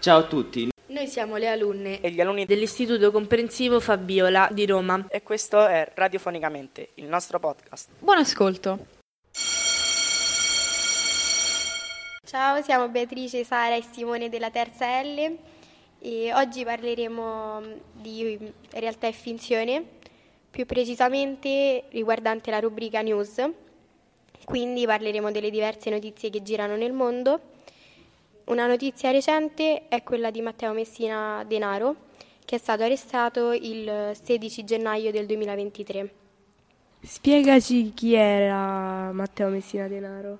Ciao a tutti. Noi siamo le alunne e gli alunni dell'Istituto Comprensivo Fabiola di Roma. E questo è Radiofonicamente, il nostro podcast. Buon ascolto. Ciao, siamo Beatrice, Sara e Simone della Terza L e oggi parleremo di realtà e finzione, più precisamente riguardante la rubrica news. Quindi parleremo delle diverse notizie che girano nel mondo una notizia recente è quella di Matteo Messina Denaro, che è stato arrestato il 16 gennaio del 2023. Spiegaci chi era Matteo Messina Denaro.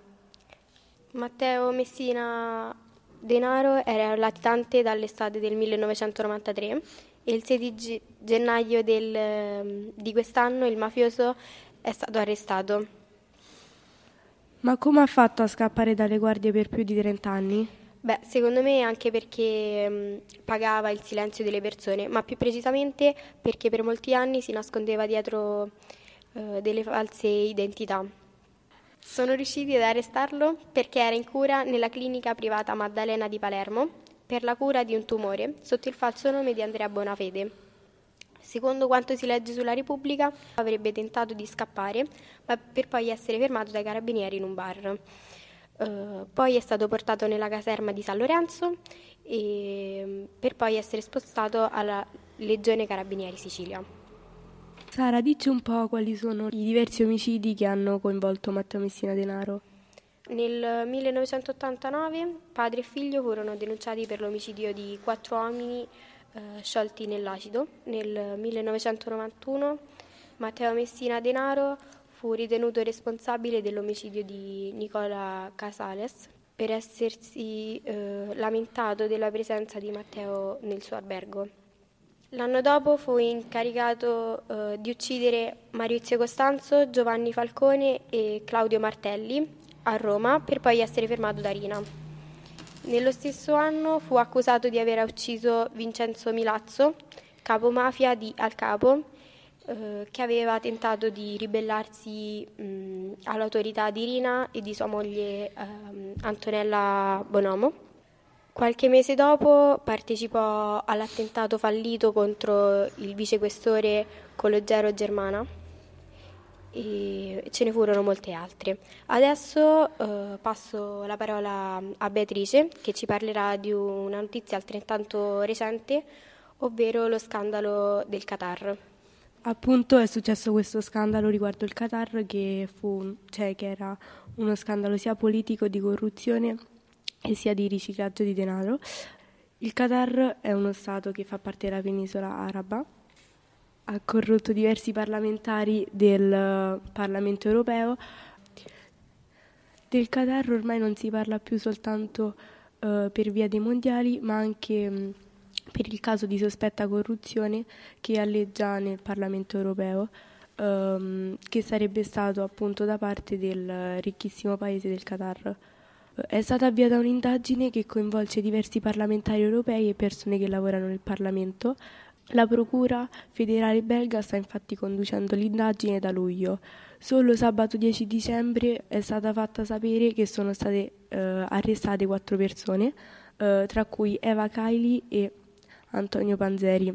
Matteo Messina Denaro era latitante dall'estate del 1993 e il 16 gennaio del, di quest'anno il mafioso è stato arrestato. Ma come ha fatto a scappare dalle guardie per più di 30 anni? Beh, secondo me anche perché mh, pagava il silenzio delle persone, ma più precisamente perché per molti anni si nascondeva dietro uh, delle false identità. Sono riusciti ad arrestarlo perché era in cura nella clinica privata Maddalena di Palermo per la cura di un tumore sotto il falso nome di Andrea Bonafede. Secondo quanto si legge sulla Repubblica, avrebbe tentato di scappare, ma per poi essere fermato dai carabinieri in un bar. Uh, poi è stato portato nella caserma di San Lorenzo e, per poi essere spostato alla Legione Carabinieri Sicilia. Sara, dici un po' quali sono i diversi omicidi che hanno coinvolto Matteo Messina Denaro. Nel 1989 padre e figlio furono denunciati per l'omicidio di quattro uomini eh, sciolti nell'acido. Nel 1991 Matteo Messina Denaro fu ritenuto responsabile dell'omicidio di Nicola Casales per essersi eh, lamentato della presenza di Matteo nel suo albergo. L'anno dopo fu incaricato eh, di uccidere Maurizio Costanzo, Giovanni Falcone e Claudio Martelli a Roma per poi essere fermato da Rina. Nello stesso anno fu accusato di aver ucciso Vincenzo Milazzo, capo mafia di Al Capo, eh, che aveva tentato di ribellarsi mh, all'autorità di Rina e di sua moglie eh, Antonella Bonomo. Qualche mese dopo partecipò all'attentato fallito contro il vicequestore Cologero Germana e ce ne furono molte altre. Adesso eh, passo la parola a Beatrice che ci parlerà di una notizia altrettanto recente, ovvero lo scandalo del Qatar. Appunto è successo questo scandalo riguardo il Qatar che, fu, cioè, che era uno scandalo sia politico di corruzione e sia di riciclaggio di denaro. Il Qatar è uno Stato che fa parte della penisola araba, ha corrotto diversi parlamentari del Parlamento europeo. Del Qatar ormai non si parla più soltanto uh, per via dei mondiali, ma anche... Um, per il caso di sospetta corruzione che alleggia nel Parlamento europeo, ehm, che sarebbe stato appunto da parte del ricchissimo paese del Qatar. È stata avviata un'indagine che coinvolge diversi parlamentari europei e persone che lavorano nel Parlamento. La Procura federale belga sta infatti conducendo l'indagine da luglio. Solo sabato 10 dicembre è stata fatta sapere che sono state eh, arrestate quattro persone, eh, tra cui Eva Kaili e Antonio Panzeri.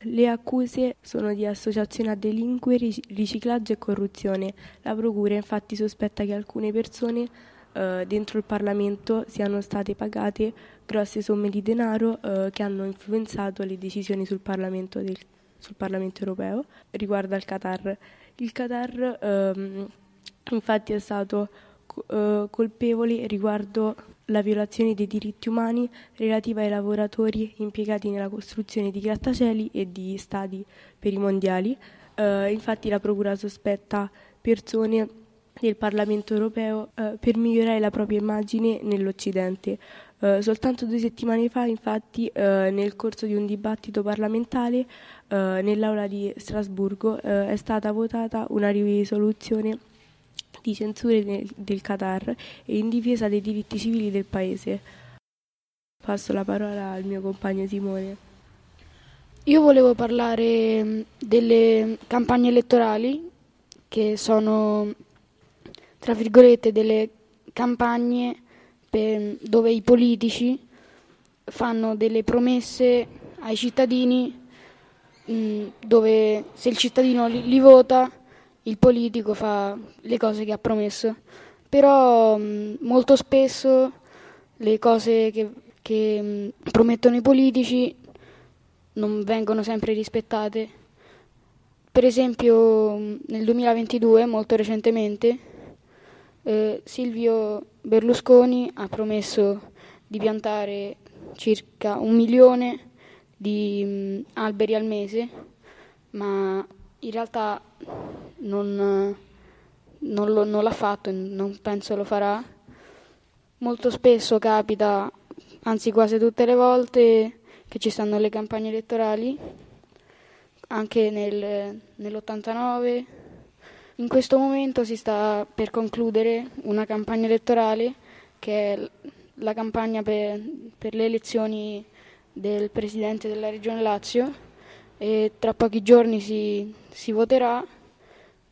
Le accuse sono di associazione a delinquere, riciclaggio e corruzione. La Procura infatti sospetta che alcune persone eh, dentro il Parlamento siano state pagate grosse somme di denaro eh, che hanno influenzato le decisioni sul Parlamento, del, sul Parlamento europeo riguardo al Qatar. Il Qatar ehm, infatti è stato eh, colpevole riguardo la violazione dei diritti umani relativa ai lavoratori impiegati nella costruzione di grattacieli e di stadi per i mondiali. Uh, infatti la Procura sospetta persone del Parlamento europeo uh, per migliorare la propria immagine nell'Occidente. Uh, soltanto due settimane fa, infatti, nel corso di un dibattito parlamentare nell'aula di Strasburgo è stata votata una risoluzione di censure del, del Qatar e in difesa dei diritti civili del paese. Passo la parola al mio compagno Simone. Io volevo parlare mm, delle campagne elettorali che sono, tra virgolette, delle campagne per, dove i politici fanno delle promesse ai cittadini mm, dove se il cittadino li, li, vota il politico fa le cose che ha promesso. Però mm, molto spesso le cose che, che mm, promettono i politici non vengono sempre rispettate. Per esempio nel 2022 molto recentemente eh, Silvio Berlusconi ha promesso di piantare circa un milione di mh, mm, alberi al mese, ma in realtà non, non, lo, non l'ha fatto e non penso lo farà. Molto spesso capita, anzi quasi tutte le volte, che ci stanno le campagne elettorali, anche nel, nell'89. In questo momento si sta per concludere una campagna elettorale che è la campagna per, per le elezioni del Presidente della Regione Lazio e tra pochi giorni si, si voterà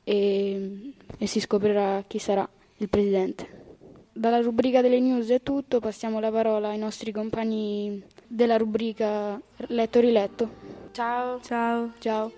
e, e si scoprirà chi sarà il Presidente. Dalla rubrica delle news è tutto, passiamo la parola ai nostri compagni della rubrica Letto Riletto. Ciao. Ciao. Ciao.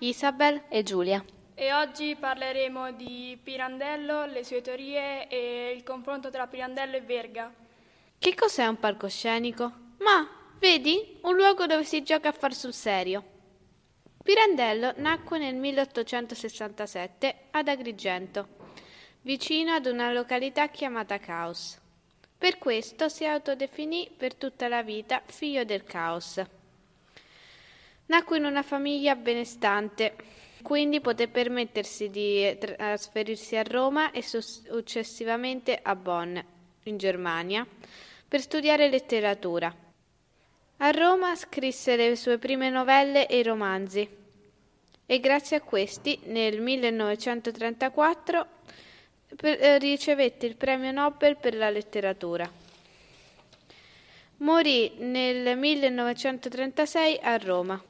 Isabel e Giulia. E oggi parleremo di Pirandello, le sue teorie e il confronto tra Pirandello e Verga. Che cos'è un palcoscenico? Ma, vedi, un luogo dove si gioca a far sul serio. Pirandello nacque nel 1867 ad Agrigento, vicino ad una località chiamata Caos. Per questo si autodefinì per tutta la vita figlio del caos. Nacque in una famiglia benestante, quindi poté permettersi di trasferirsi a Roma e successivamente a Bonn, in Germania, per studiare letteratura. A Roma scrisse le sue prime novelle e romanzi e grazie a questi nel 1934 eh, ricevette il premio Nobel per la letteratura. Morì nel 1936 a Roma.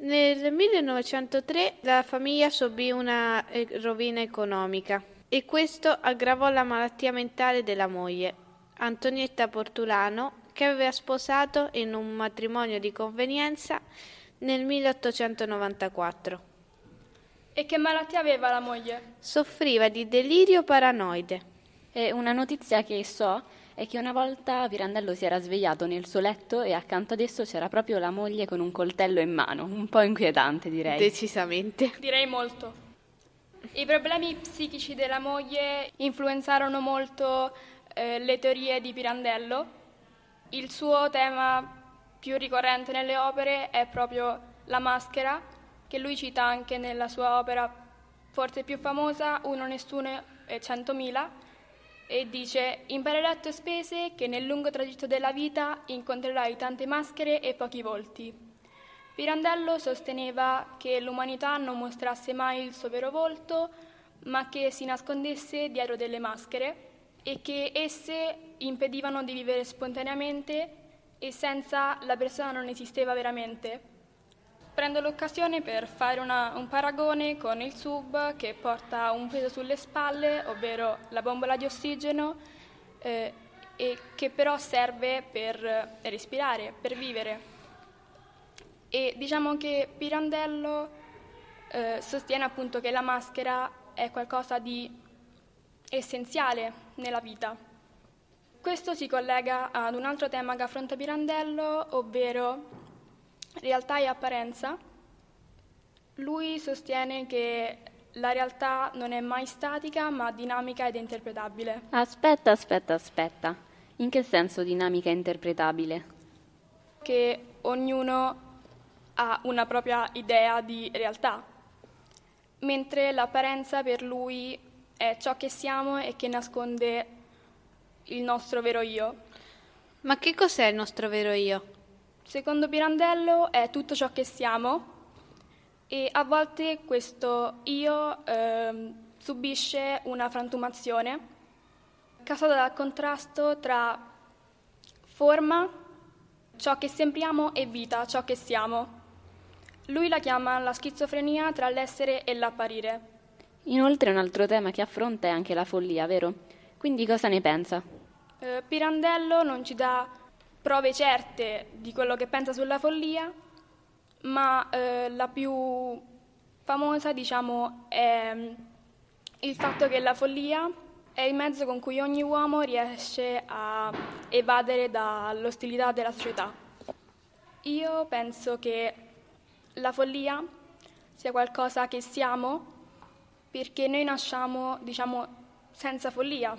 Nel 1903 la famiglia subì una eh, rovina economica e questo aggravò la malattia mentale della moglie, Antonietta Portulano, che aveva sposato in un matrimonio di convenienza nel 1894. E che malattia aveva la moglie? Soffriva di delirio paranoide. E una notizia che so è che una volta Pirandello si era svegliato nel suo letto e accanto ad esso c'era proprio la moglie con un coltello in mano, un po' inquietante direi. Decisamente. Direi molto. I problemi psichici della moglie influenzarono molto eh, le teorie di Pirandello. Il suo tema più ricorrente nelle opere è proprio la maschera, che lui cita anche nella sua opera forse più famosa, Uno, Nessuno e Centomila, e dice imparerai a tue spese che nel lungo tragitto della vita incontrerai tante maschere e pochi volti. Pirandello sosteneva che l'umanità non mostrasse mai il suo vero volto, ma che si nascondesse dietro delle maschere e che esse impedivano di vivere spontaneamente e senza la persona non esisteva veramente. Prendo l'occasione per fare una, un paragone con il sub che porta un peso sulle spalle, ovvero la bombola di ossigeno, eh, e che però serve per respirare, per vivere. E diciamo che Pirandello eh, sostiene appunto che la maschera è qualcosa di essenziale nella vita. Questo si collega ad un altro tema che affronta Pirandello, ovvero realtà e apparenza. Lui sostiene che la realtà non è mai statica, ma dinamica ed interpretabile. Aspetta, aspetta, aspetta. In che senso dinamica e interpretabile? Che ognuno ha una propria idea di realtà, mentre l'apparenza per lui è ciò che siamo e che nasconde il nostro vero io. Ma che cos'è il nostro vero io? Secondo Pirandello è tutto ciò che siamo e a volte questo io eh, subisce una frantumazione causata dal contrasto tra forma, ciò che sembriamo, e vita, ciò che siamo. Lui la chiama la schizofrenia tra l'essere e l'apparire. Inoltre un altro tema che affronta è anche la follia, vero? Quindi cosa ne pensa? Eh, Pirandello non ci dà prove certe di quello che pensa sulla follia, ma eh, la più famosa, diciamo, è mm, il fatto che la follia è il mezzo con cui ogni uomo riesce a evadere dall'ostilità della società. Io penso che la follia sia qualcosa che siamo perché noi nasciamo, diciamo, senza follia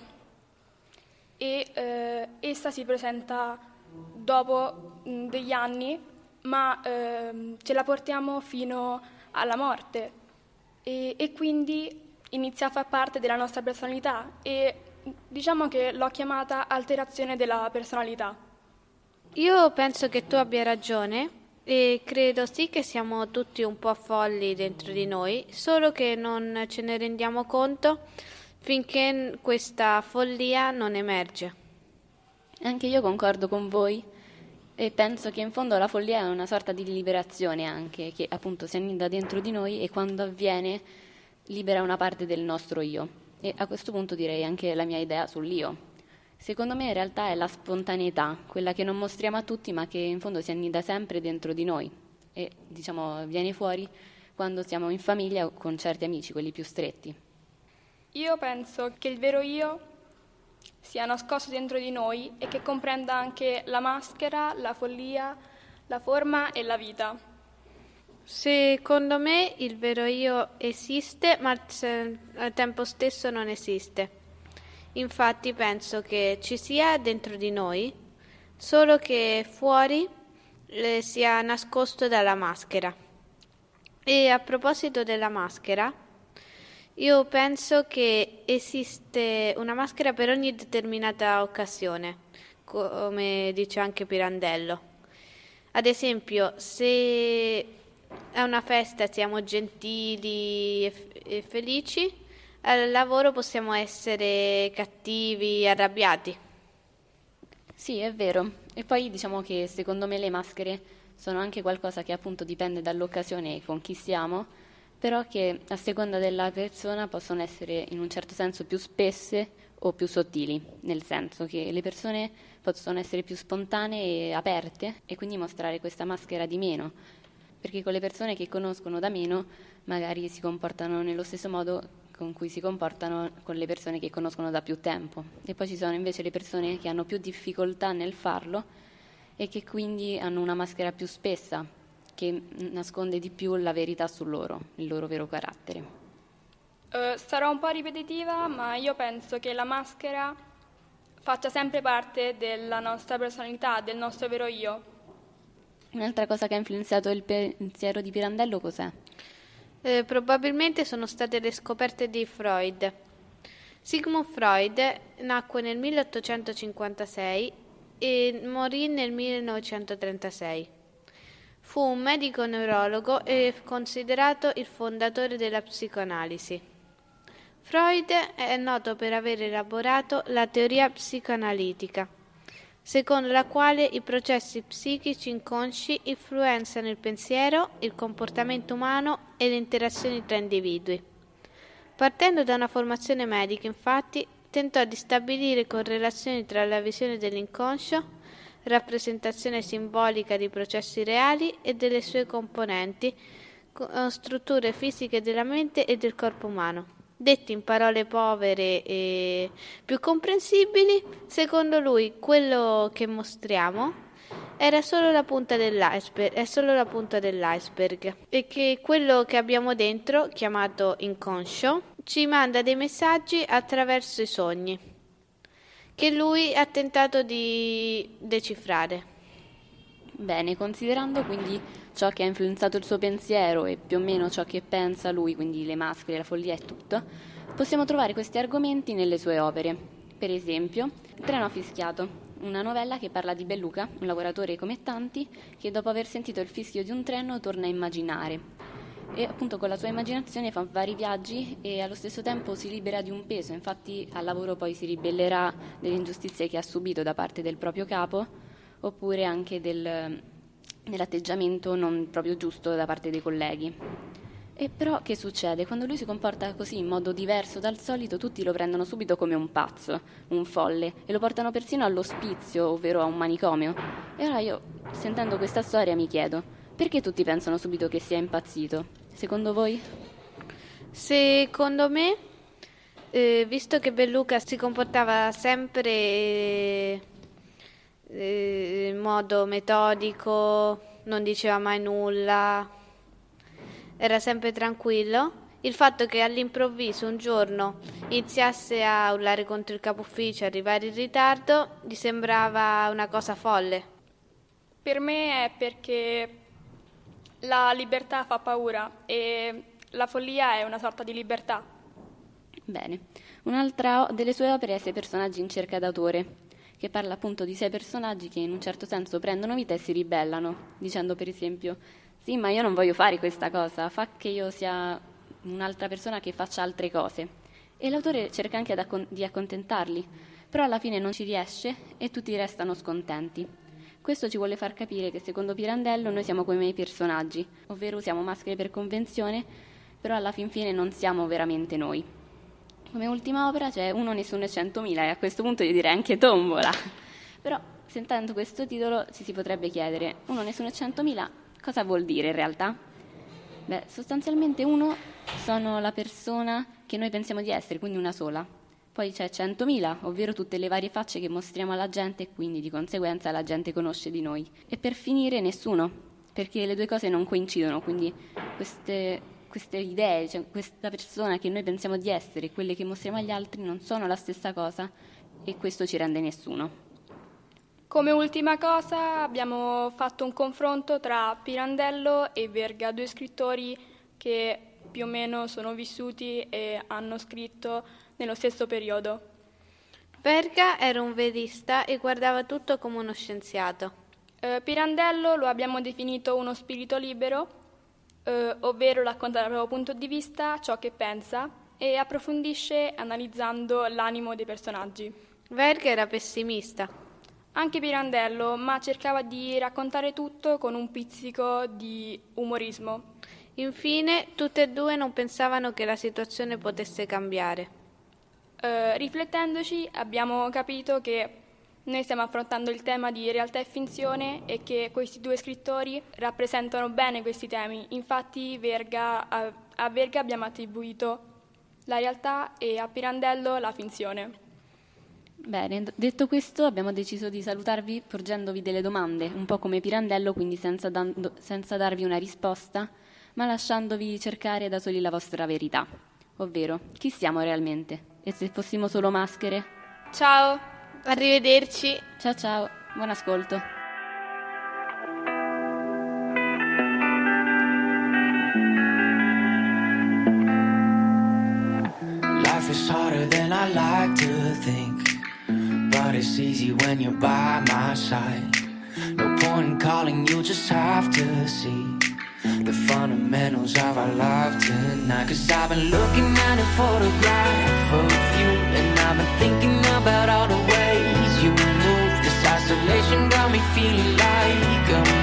e eh, essa si presenta dopo mh, degli anni, ma eh, ce la portiamo fino alla morte e, e quindi inizia a far parte della nostra personalità e diciamo che l'ho chiamata alterazione della personalità. Io penso che tu abbia ragione e credo sì che siamo tutti un po' folli dentro di noi, solo che non ce ne rendiamo conto finché questa follia non emerge. Anche io concordo con voi e penso che in fondo la follia è una sorta di liberazione anche, che appunto si annida dentro di noi e quando avviene libera una parte del nostro io. E a questo punto direi anche la mia idea sull'io. Secondo me in realtà è la spontaneità, quella che non mostriamo a tutti ma che in fondo si annida sempre dentro di noi e diciamo viene fuori quando siamo in famiglia o con certi amici, quelli più stretti. Io penso che il vero io sia nascosto dentro di noi e che comprenda anche la maschera, la follia, la forma e la vita. Secondo me il vero io esiste, ma al tempo stesso non esiste. Infatti penso che ci sia dentro di noi, solo che fuori eh, sia nascosto dalla maschera. E a proposito della maschera, io penso che esiste una maschera per ogni determinata occasione, come dice anche Pirandello. Ad esempio, se a una festa siamo gentili e felici, al lavoro possiamo essere cattivi, arrabbiati. Sì, è vero. E poi diciamo che secondo me le maschere sono anche qualcosa che appunto dipende dall'occasione e con chi siamo, però che a seconda della persona possono essere in un certo senso più spesse o più sottili, nel senso che le persone possono essere più spontanee e aperte e quindi mostrare questa maschera di meno, perché con le persone che conoscono da meno magari si comportano nello stesso modo con cui si comportano con le persone che conoscono da più tempo. E poi ci sono invece le persone che hanno più difficoltà nel farlo e che quindi hanno una maschera più spessa che nasconde di più la verità su loro, il loro vero carattere. Uh, sarò un po' ripetitiva, ma io penso che la maschera faccia sempre parte della nostra personalità, del nostro vero io. Un'altra cosa che ha influenzato il pensiero di Pirandello cos'è? Eh, probabilmente sono state le scoperte di Freud. Sigmund Freud nacque nel 1856 e morì nel 1936. Fu un medico neurologo e considerato il fondatore della psicoanalisi. Freud è noto per aver elaborato la teoria psicoanalitica, secondo la quale i processi psichici inconsci influenzano il pensiero, il comportamento umano e le interazioni tra individui. Partendo da una formazione medica, infatti, tentò di stabilire correlazioni tra la visione dell'inconscio, rappresentazione simbolica di processi reali e delle sue componenti, con strutture fisiche della mente e del corpo umano. Detti in parole povere e più comprensibili, secondo lui quello che mostriamo era solo la punta dell'iceberg, è solo la punta dell'iceberg e che quello che abbiamo dentro, chiamato inconscio, ci manda dei messaggi attraverso i sogni che lui ha tentato di decifrare. Bene, considerando quindi ciò che ha influenzato il suo pensiero e più o meno ciò che pensa lui, quindi le maschere, la follia e tutto, possiamo trovare questi argomenti nelle sue opere. Per esempio, Treno fischiato, una novella che parla di Belluca, un lavoratore come tanti, che dopo aver sentito il fischio di un treno torna a immaginare. E appunto con la sua immaginazione fa vari viaggi e allo stesso tempo si libera di un peso, infatti al lavoro poi si ribellerà delle ingiustizie che ha subito da parte del proprio capo oppure anche del, dell'atteggiamento non proprio giusto da parte dei colleghi. E però che succede? Quando lui si comporta così in modo diverso dal solito, tutti lo prendono subito come un pazzo, un folle, e lo portano persino all'ospizio, ovvero a un manicomio. E ora io, sentendo questa storia, mi chiedo, perché tutti pensano subito che sia impazzito? Secondo voi? Secondo me, eh, visto che Belluca si comportava sempre eh, in modo metodico, non diceva mai nulla, era sempre tranquillo. Il fatto che all'improvviso un giorno iniziasse a urlare contro il capo ufficio arrivare in ritardo gli sembrava una cosa folle. Per me è perché la libertà fa paura e la follia è una sorta di libertà. Bene, un'altra delle sue opere è Sei personaggi in cerca d'autore, che parla appunto di sei personaggi che in un certo senso prendono vita e si ribellano, dicendo per esempio sì, ma io non voglio fare questa cosa, fa che io sia un'altra persona che faccia altre cose. E l'autore cerca anche di accontentarli, però alla fine non ci riesce e tutti restano scontenti. Questo ci vuole far capire che secondo Pirandello noi siamo come i personaggi, ovvero usiamo maschere per convenzione, però alla fin fine non siamo veramente noi. Come ultima opera c'è Uno, Nessuno e Centomila e a questo punto io direi anche Tombola. Però sentendo questo titolo ci si potrebbe chiedere Uno, Nessuno e Centomila Cosa vuol dire in realtà? Beh, sostanzialmente uno sono la persona che noi pensiamo di essere, quindi una sola. Poi c'è 100.000, ovvero tutte le varie facce che mostriamo alla gente e quindi di conseguenza la gente conosce di noi. E per finire nessuno, perché le due cose non coincidono, quindi queste, queste idee, cioè questa persona che noi pensiamo di essere e quelle che mostriamo agli altri non sono la stessa cosa e questo ci rende nessuno. Come ultima cosa abbiamo fatto un confronto tra Pirandello e Verga, due scrittori che più o meno sono vissuti e hanno scritto nello stesso periodo. Verga era un verista e guardava tutto come uno scienziato. Eh, Pirandello lo abbiamo definito uno spirito libero, eh, ovvero racconta dal proprio punto di vista ciò che pensa e approfondisce analizzando l'animo dei personaggi. Verga era pessimista. Anche Pirandello, ma cercava di raccontare tutto con un pizzico di umorismo. Infine, tutte e due non pensavano che la situazione potesse cambiare. Uh, riflettendoci, abbiamo capito che noi stiamo affrontando il tema di realtà e finzione e che questi due scrittori rappresentano bene questi temi. Infatti, Verga, a, a Verga abbiamo attribuito la realtà e a Pirandello la finzione. Bene, detto questo abbiamo deciso di salutarvi porgendovi delle domande, un po' come Pirandello, quindi senza, dando, senza darvi una risposta, ma lasciandovi cercare da soli la vostra verità, ovvero chi siamo realmente e se fossimo solo maschere. Ciao, arrivederci. Ciao ciao, buon ascolto. Life is harder than I like to think, but it's easy when you're by my side. No point in calling, you just have to see the fundamentals of our life tonight. Cause I've been looking at a photograph of you, and I've been thinking about all the ways you move. This isolation got me feeling like a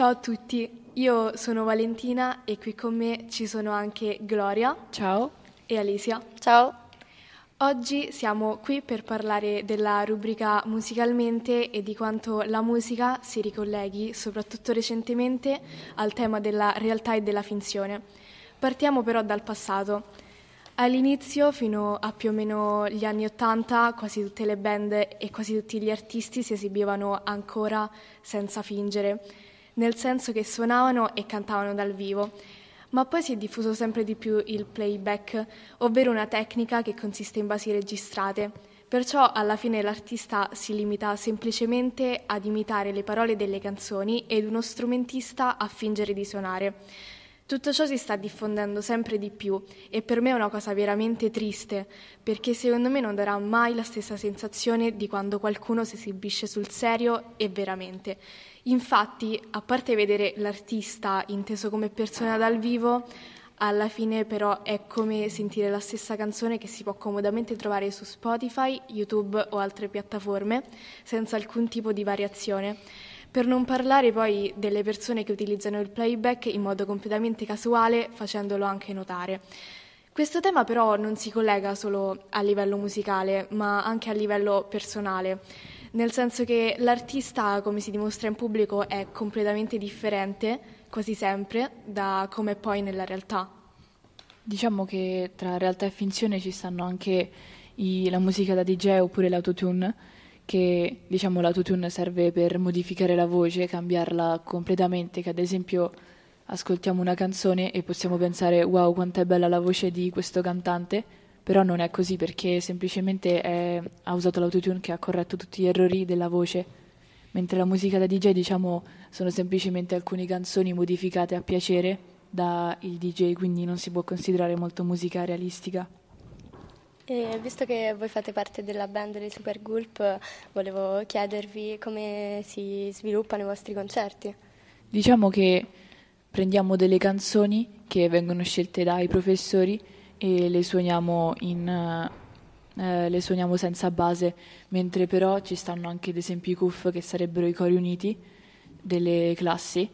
Ciao a tutti, io sono Valentina e qui con me ci sono anche Gloria Ciao. e Alicia. Ciao. Oggi siamo qui per parlare della rubrica Musicalmente e di quanto la musica si ricolleghi, soprattutto recentemente, al tema della realtà e della finzione. Partiamo però dal passato. All'inizio, fino a più o meno gli anni Ottanta, quasi tutte le band e quasi tutti gli artisti si esibivano ancora senza fingere, nel senso che suonavano e cantavano dal vivo. Ma poi si è diffuso sempre di più il playback, ovvero una tecnica che consiste in basi registrate. Perciò alla fine l'artista si limita semplicemente ad imitare le parole delle canzoni ed uno strumentista a fingere di suonare. Tutto ciò si sta diffondendo sempre di più e per me è una cosa veramente triste, perché secondo me non darà mai la stessa sensazione di quando qualcuno si esibisce sul serio e veramente. Infatti, a parte vedere l'artista inteso come persona dal vivo, alla fine però è come sentire la stessa canzone che si può comodamente trovare su Spotify, YouTube o altre piattaforme, senza alcun tipo di variazione. Per non parlare poi delle persone che utilizzano il playback in modo completamente casuale, facendolo anche notare. Questo tema però non si collega solo a livello musicale, ma anche a livello personale, nel senso che l'artista, come si dimostra in pubblico, è completamente differente, quasi sempre, da come è poi nella realtà. Diciamo che tra realtà e finzione ci stanno anche i- la musica da DJ oppure l'autotune, che diciamo l'autotune serve per modificare la voce, cambiarla completamente, che ad esempio ascoltiamo una canzone e possiamo pensare wow quanto è bella la voce di questo cantante, però non è così perché semplicemente è- ha usato l'autotune che ha corretto tutti gli errori della voce, mentre la musica da DJ diciamo sono semplicemente alcune canzoni modificate a piacere da il DJ, quindi non si può considerare molto musica realistica. E visto che voi fate parte della band dei Super Gulp, volevo chiedervi come si sviluppano i vostri concerti. Diciamo che prendiamo delle canzoni che vengono scelte dai professori e le suoniamo, in, eh, le suoniamo senza base, mentre però ci stanno anche ad esempio i CUF che sarebbero i cori uniti delle classi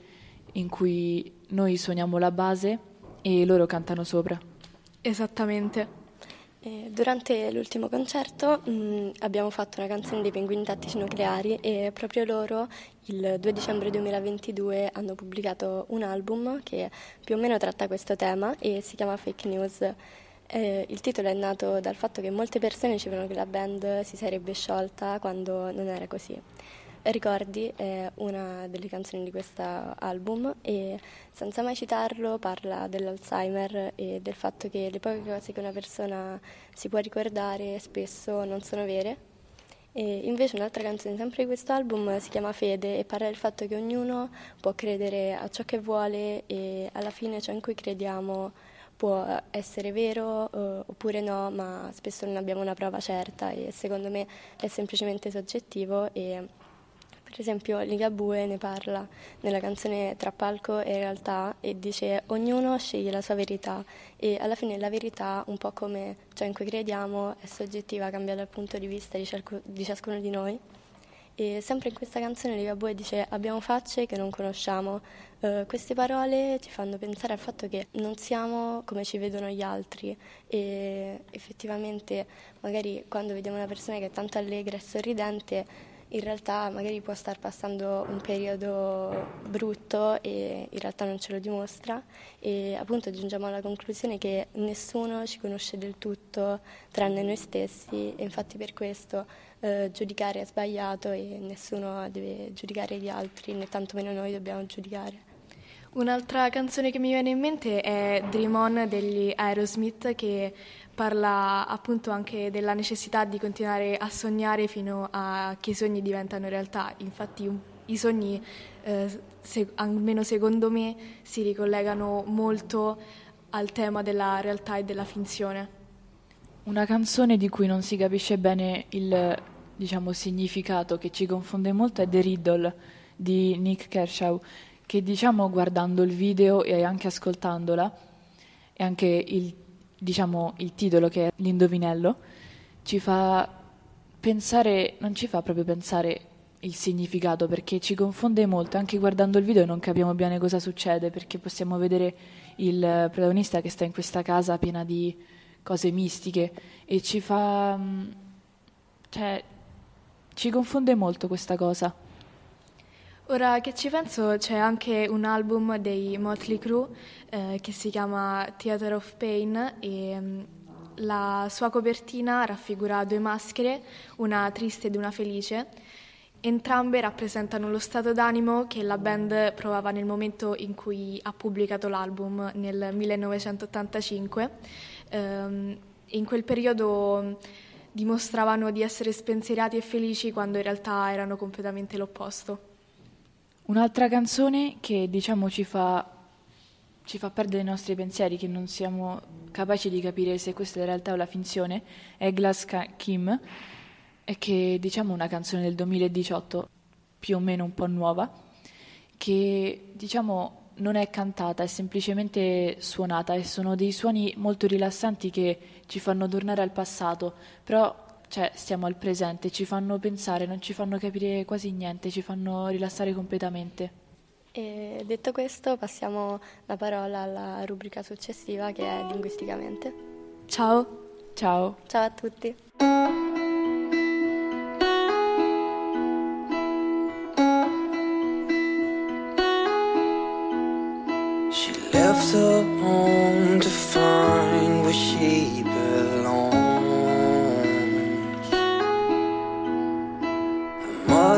in cui noi suoniamo la base e loro cantano sopra. Esattamente. E durante l'ultimo concerto mh, abbiamo fatto una canzone dei Pinguini Tattici Nucleari e proprio loro il 2 dicembre 2022 hanno pubblicato un album che più o meno tratta questo tema e si chiama Fake News. Eh, il titolo è nato dal fatto che molte persone dicevano che la band si sarebbe sciolta quando non era così. Ricordi è una delle canzoni di questo album e senza mai citarlo parla dell'Alzheimer e del fatto che le poche cose che una persona si può ricordare spesso non sono vere. E invece un'altra canzone sempre di questo album si chiama Fede e parla del fatto che ognuno può credere a ciò che vuole e alla fine ciò in cui crediamo può essere vero eh, oppure no, ma spesso non abbiamo una prova certa e secondo me è semplicemente soggettivo e per esempio Ligabue ne parla nella canzone Tra palco e realtà e dice ognuno sceglie la sua verità e alla fine la verità, un po' come ciò in cui crediamo, è soggettiva, cambia dal punto di vista di, ciascuno di, ciascuno di noi. E sempre in questa canzone Ligabue dice abbiamo facce che non conosciamo. Uh, queste parole ci fanno pensare al fatto che non siamo come ci vedono gli altri e effettivamente magari quando vediamo una persona che è tanto allegra e sorridente in realtà magari può star passando un periodo brutto e in realtà non ce lo dimostra e appunto giungiamo alla conclusione che nessuno ci conosce del tutto tranne noi stessi e infatti per questo eh, giudicare è sbagliato e nessuno deve giudicare gli altri né tantomeno noi dobbiamo giudicare. Un'altra canzone che mi viene in mente è Dream On degli Aerosmith che parla appunto anche della necessità di continuare a sognare fino a che i sogni diventano realtà. Infatti i sogni, eh, se, almeno secondo me, si ricollegano molto al tema della realtà e della finzione. Una canzone di cui non si capisce bene il diciamo, significato, che ci confonde molto, è The Riddle di Nick Kershaw che diciamo guardando il video e anche ascoltandola e anche il, diciamo, il titolo che è l'indovinello ci fa pensare, non ci fa proprio pensare il significato perché ci confonde molto, anche guardando il video non capiamo bene cosa succede perché possiamo vedere il protagonista che sta in questa casa piena di cose mistiche e ci fa... cioè ci confonde molto questa cosa. Ora che ci penso c'è anche un album dei Motley Crue eh, che si chiama Theater of Pain e mm, la sua copertina raffigura due maschere, una triste ed una felice. Entrambe rappresentano lo stato d'animo che la band provava nel momento in cui ha pubblicato l'album nel 1985. Um, in quel periodo mm, dimostravano di essere spensierati e felici quando in realtà erano completamente l'opposto. Un'altra canzone che diciamo ci fa, ci fa, perdere i nostri pensieri, che non siamo capaci di capire se questa è la realtà o la finzione, è Glass Kim, e che diciamo una canzone del 2018, più o meno un po' nuova, che diciamo non è cantata, è semplicemente suonata e sono dei suoni molto rilassanti che ci fanno tornare al passato, però cioè stiamo al presente, ci fanno pensare, non ci fanno capire quasi niente, ci fanno rilassare completamente. E detto questo, passiamo la parola alla rubrica successiva che è linguisticamente. Ciao. Ciao. Ciao a tutti. She left her home to find where she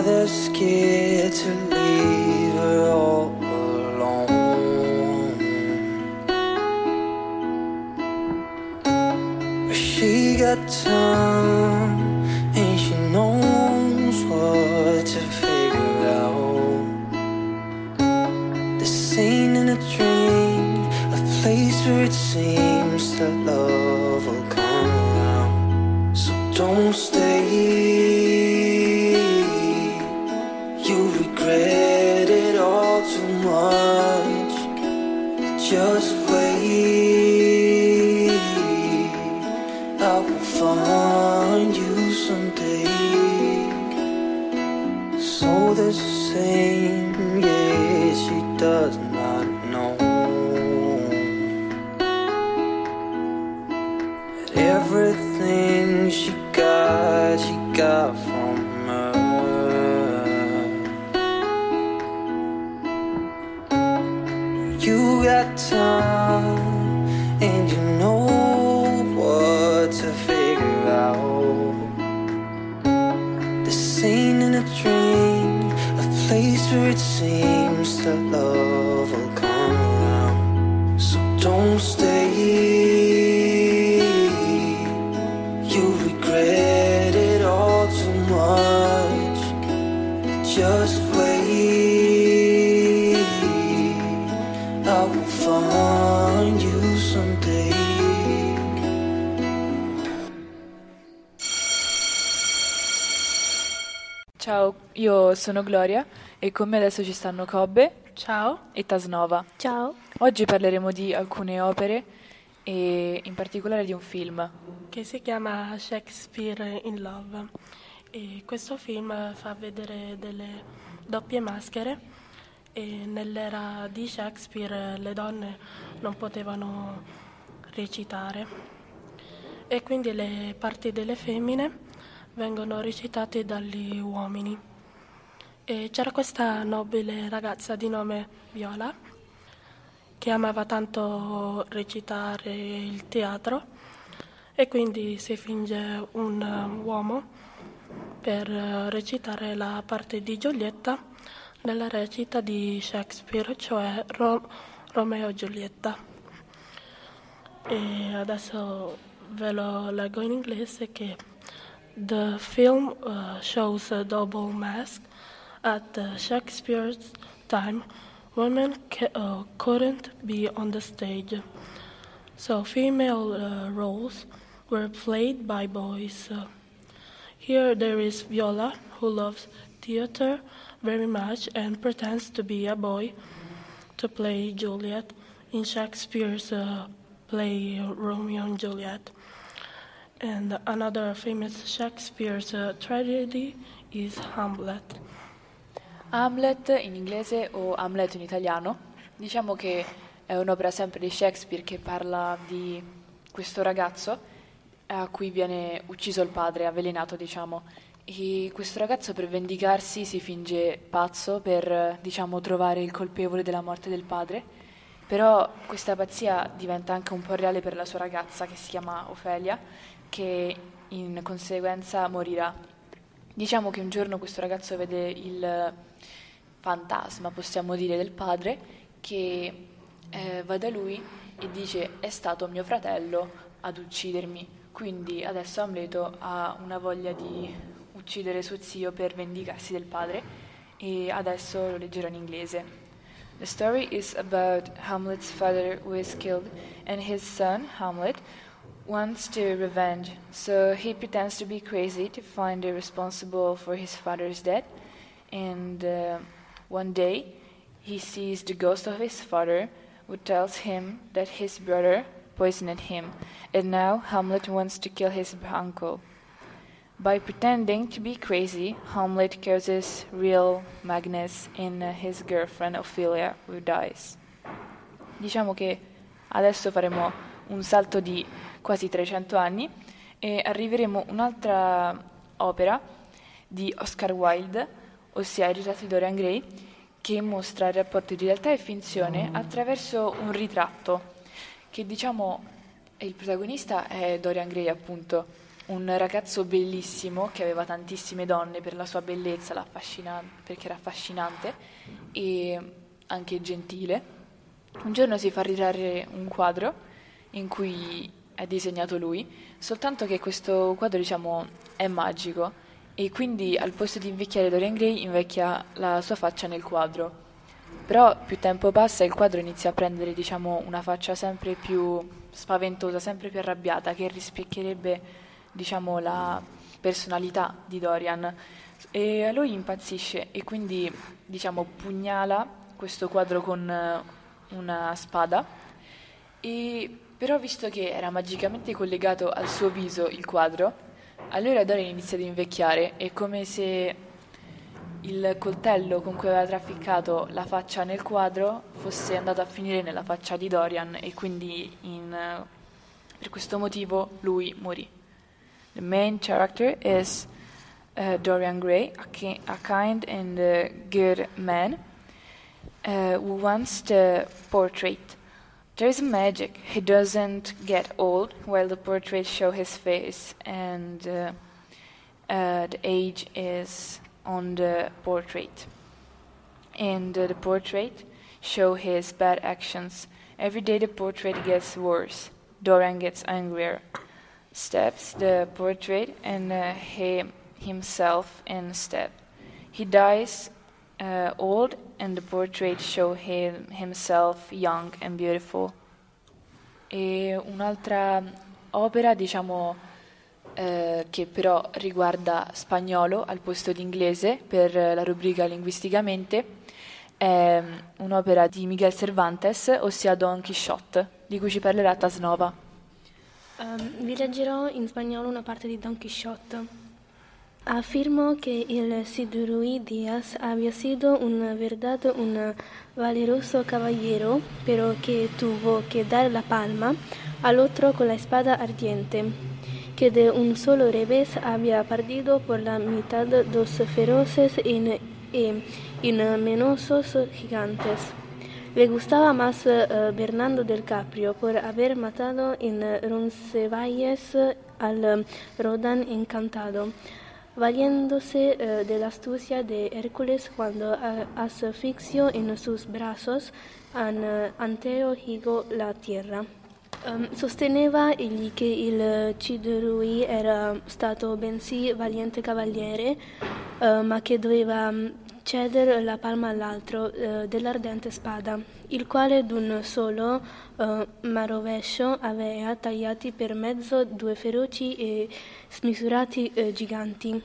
mother's scared to leave her all alone. But she got time and she knows what to figure out. The scene in a dream, a place where it seems that love will come around. So don't stay. Io sono Gloria e con me adesso ci stanno Cobbe Ciao. e Tasnova. Ciao. Oggi parleremo di alcune opere e in particolare di un film. Che si chiama Shakespeare in Love. E questo film fa vedere delle doppie maschere e nell'era di Shakespeare le donne non potevano recitare e quindi le parti delle femmine vengono recitate dagli uomini. E c'era questa nobile ragazza di nome Viola che amava tanto recitare il teatro e quindi si finge un eh, uomo per eh, recitare la parte di Giulietta nella recita di Shakespeare, cioè Ro- Romeo e Giulietta. E adesso ve lo leggo in inglese che the film uh, shows a double mask at uh, Shakespeare's time women ca- uh, couldn't be on the stage. So female uh, roles were played by boys. Uh, here there is Viola who loves theater very much and pretends to be a boy to play Juliet in Shakespeare's uh, play Romeo and Juliet. And another famous Shakespeare's uh, tragedy is Hamlet. Hamlet in inglese o Hamlet in italiano, diciamo che è un'opera sempre di Shakespeare che parla di questo ragazzo a cui viene ucciso il padre, avvelenato diciamo, e questo ragazzo per vendicarsi si finge pazzo per diciamo trovare il colpevole della morte del padre, però questa pazzia diventa anche un po' reale per la sua ragazza che si chiama Ofelia, che in conseguenza morirà. Diciamo che un giorno questo ragazzo vede il fantasma, possiamo dire, del padre che eh, va da lui e dice è stato mio fratello ad uccidermi. Quindi adesso Amleto ha una voglia di uccidere suo zio per vendicarsi del padre e adesso lo leggerò in inglese. The story is about Hamlet's father who is killed and his son, Hamlet, wants to revenge, so he pretends to be crazy to find the responsible for his father's death. And uh, one day, he sees the ghost of his father, who tells him that his brother poisoned him, and now Hamlet wants to kill his uncle. By pretending to be crazy, Hamlet causes real madness in uh, his girlfriend Ophelia, who dies. Diciamo che adesso faremo un salto di quasi 300 anni e arriveremo a un'altra opera di Oscar Wilde, ossia Il ritratto di Dorian Gray, che mostra il rapporto di realtà e finzione attraverso un ritratto, che diciamo il protagonista è Dorian Gray appunto, un ragazzo bellissimo che aveva tantissime donne per la sua bellezza, perché era affascinante e anche gentile. Un giorno si fa ritrarre un quadro in cui è disegnato lui, soltanto che questo quadro diciamo è magico e quindi al posto di invecchiare Dorian Gray invecchia la sua faccia nel quadro. Però più tempo passa il quadro inizia a prendere diciamo una faccia sempre più spaventosa, sempre più arrabbiata che rispecchierebbe diciamo la personalità di Dorian e lui impazzisce e quindi diciamo pugnala questo quadro con eh, una spada e però visto che era magicamente collegato al suo viso il quadro allora Dorian inizia ad invecchiare è come se il coltello con cui aveva trafficato la faccia nel quadro fosse andato a finire nella faccia di Dorian e quindi in, per questo motivo lui morì. The main character is uh, Dorian Gray, a, ki- a, kind and uh, good man uh, who wants the portrait. There is a magic. He doesn't get old while the portrait show his face and uh, uh, the age is on the portrait. And uh, the portrait show his bad actions. Every day the portrait gets worse. Dorian gets angrier. Steps the portrait and uh, he himself instead. He dies uh, old and the portrait show him himself young and beautiful. E un'altra opera, diciamo, eh, che però riguarda spagnolo al posto di inglese per la rubrica linguisticamente, è un'opera di Miguel Cervantes, ossia Don Quixote, di cui ci parlerà Tasnova. Um, vi leggerò in spagnolo una parte di Don Quixote. Afirmo que el Cid Ruy Díaz había sido una verdad un valeroso caballero, pero que tuvo que dar la palma al otro con la espada ardiente, que de un solo revés había perdido por la mitad dos feroces e inmeniosos gigantes. Le gustaba más uh, Bernardo del Caprio por haber matado en Roncesvalles al Rodan encantado valiéndose uh, de la astucia de Hércules cuando uh, asfixió en sus brazos an uh, Anteo Higo la tierra. Um, sosteneva egli che il Cidrui era stato bensì valiente cavaliere, ma che doveva um, cedere la palma all'altro dell'ardente spada, il quale d'un solo marovescio aveva tagliati per mezzo due feroci e smisurati eh, giganti.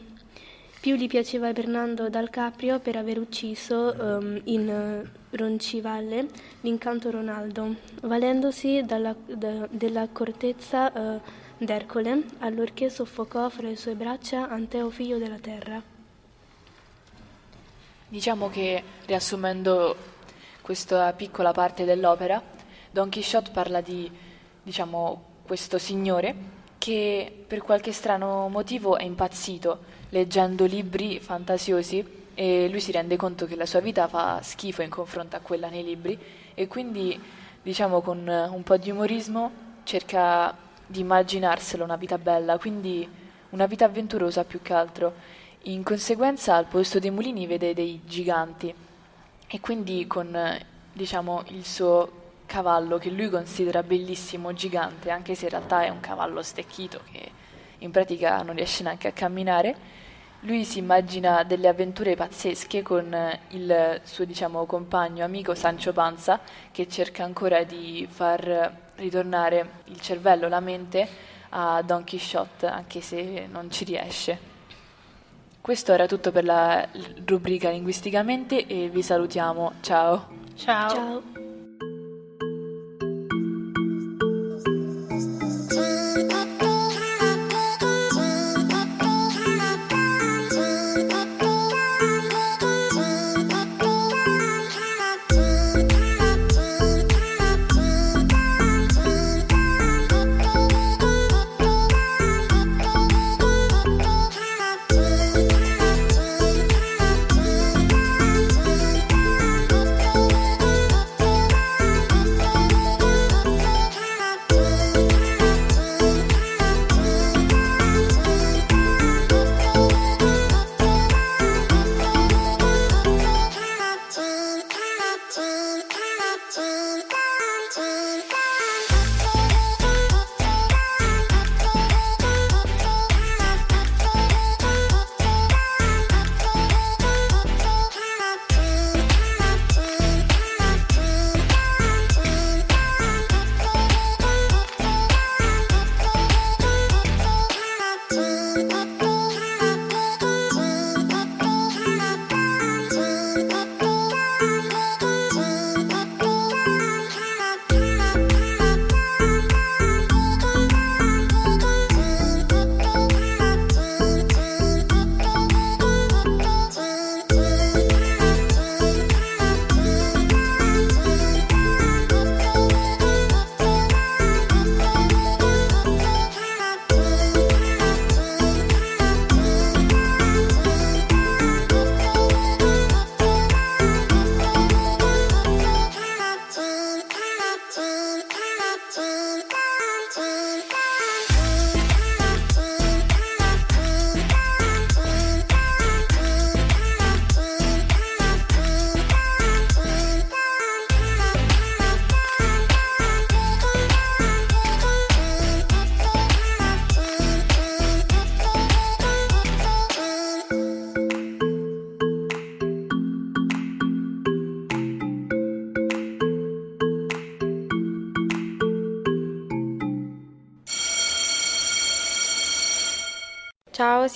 Più gli piaceva Bernardo dal Caprio per aver ucciso um, in Roncivalle l'incanto Ronaldo, valendosi dalla, cortezza uh, d'Ercole, allorché soffocò fra le sue braccia Anteo figlio della terra. Diciamo che, riassumendo questa piccola parte dell'opera, Don Quixote parla di, diciamo, questo signore che per qualche strano motivo è impazzito leggendo libri fantasiosi e lui si rende conto che la sua vita fa schifo in confronto a quella nei libri e quindi, diciamo, con un po' di umorismo cerca di immaginarselo una vita bella, quindi una vita avventurosa più che altro. In conseguenza al posto dei mulini vede dei giganti e quindi con diciamo, il suo cavallo che lui considera bellissimo, gigante, anche se in realtà è un cavallo stecchito che in pratica non riesce neanche a camminare. Lui si immagina delle avventure pazzesche con il suo diciamo, compagno, amico Sancho Panza, che cerca ancora di far ritornare il cervello, la mente a Don Quixote, anche se non ci riesce. Questo era tutto per la rubrica linguisticamente e vi salutiamo. Ciao. Ciao. Ciao.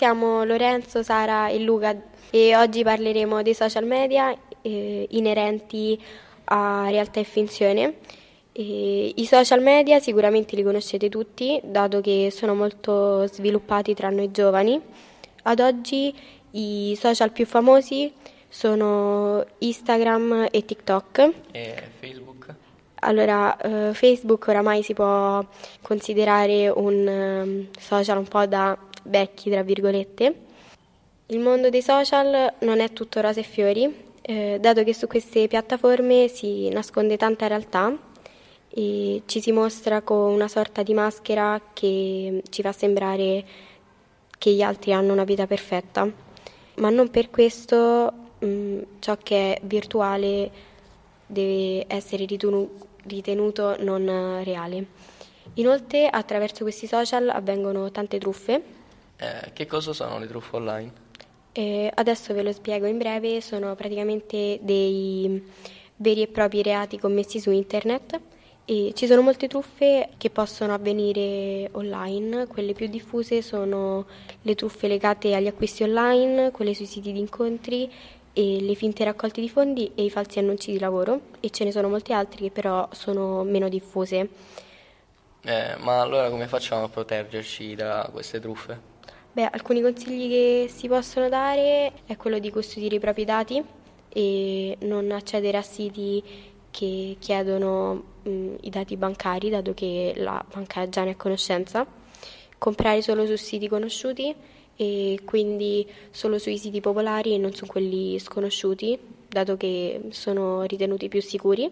Siamo Lorenzo, Sara e Luca e oggi parleremo dei social media eh, inerenti a realtà e finzione. E I social media sicuramente li conoscete tutti, dato che sono molto sviluppati tra noi giovani. Ad oggi i social più famosi sono Instagram e TikTok. E Facebook? Allora, eh, Facebook oramai si può considerare un ehm, social un po' da vecchi, tra virgolette. Il mondo dei social non è tutto rose e fiori, eh, dato che su queste piattaforme si nasconde tanta realtà e ci si mostra con una sorta di maschera che ci fa sembrare che gli altri hanno una vita perfetta, ma non per questo mh, ciò che è virtuale deve essere ritenuto non reale. Inoltre attraverso questi social avvengono tante truffe. Eh, che cosa sono le truffe online? Eh, adesso ve lo spiego in breve, sono praticamente dei veri e propri reati commessi su internet e ci sono molte truffe che possono avvenire online, quelle più diffuse sono le truffe legate agli acquisti online, quelle sui siti di incontri e le finte raccolte di fondi e i falsi annunci di lavoro e ce ne sono molte altre che però sono meno diffuse. Eh, ma allora come facciamo a proteggerci da queste truffe? Beh, alcuni consigli che si possono dare è quello di custodire i propri dati e non accedere a siti che chiedono mh, i dati bancari, dato che la banca già ne è a conoscenza, comprare solo su siti conosciuti e quindi solo sui siti popolari e non su quelli sconosciuti, dato che sono ritenuti più sicuri,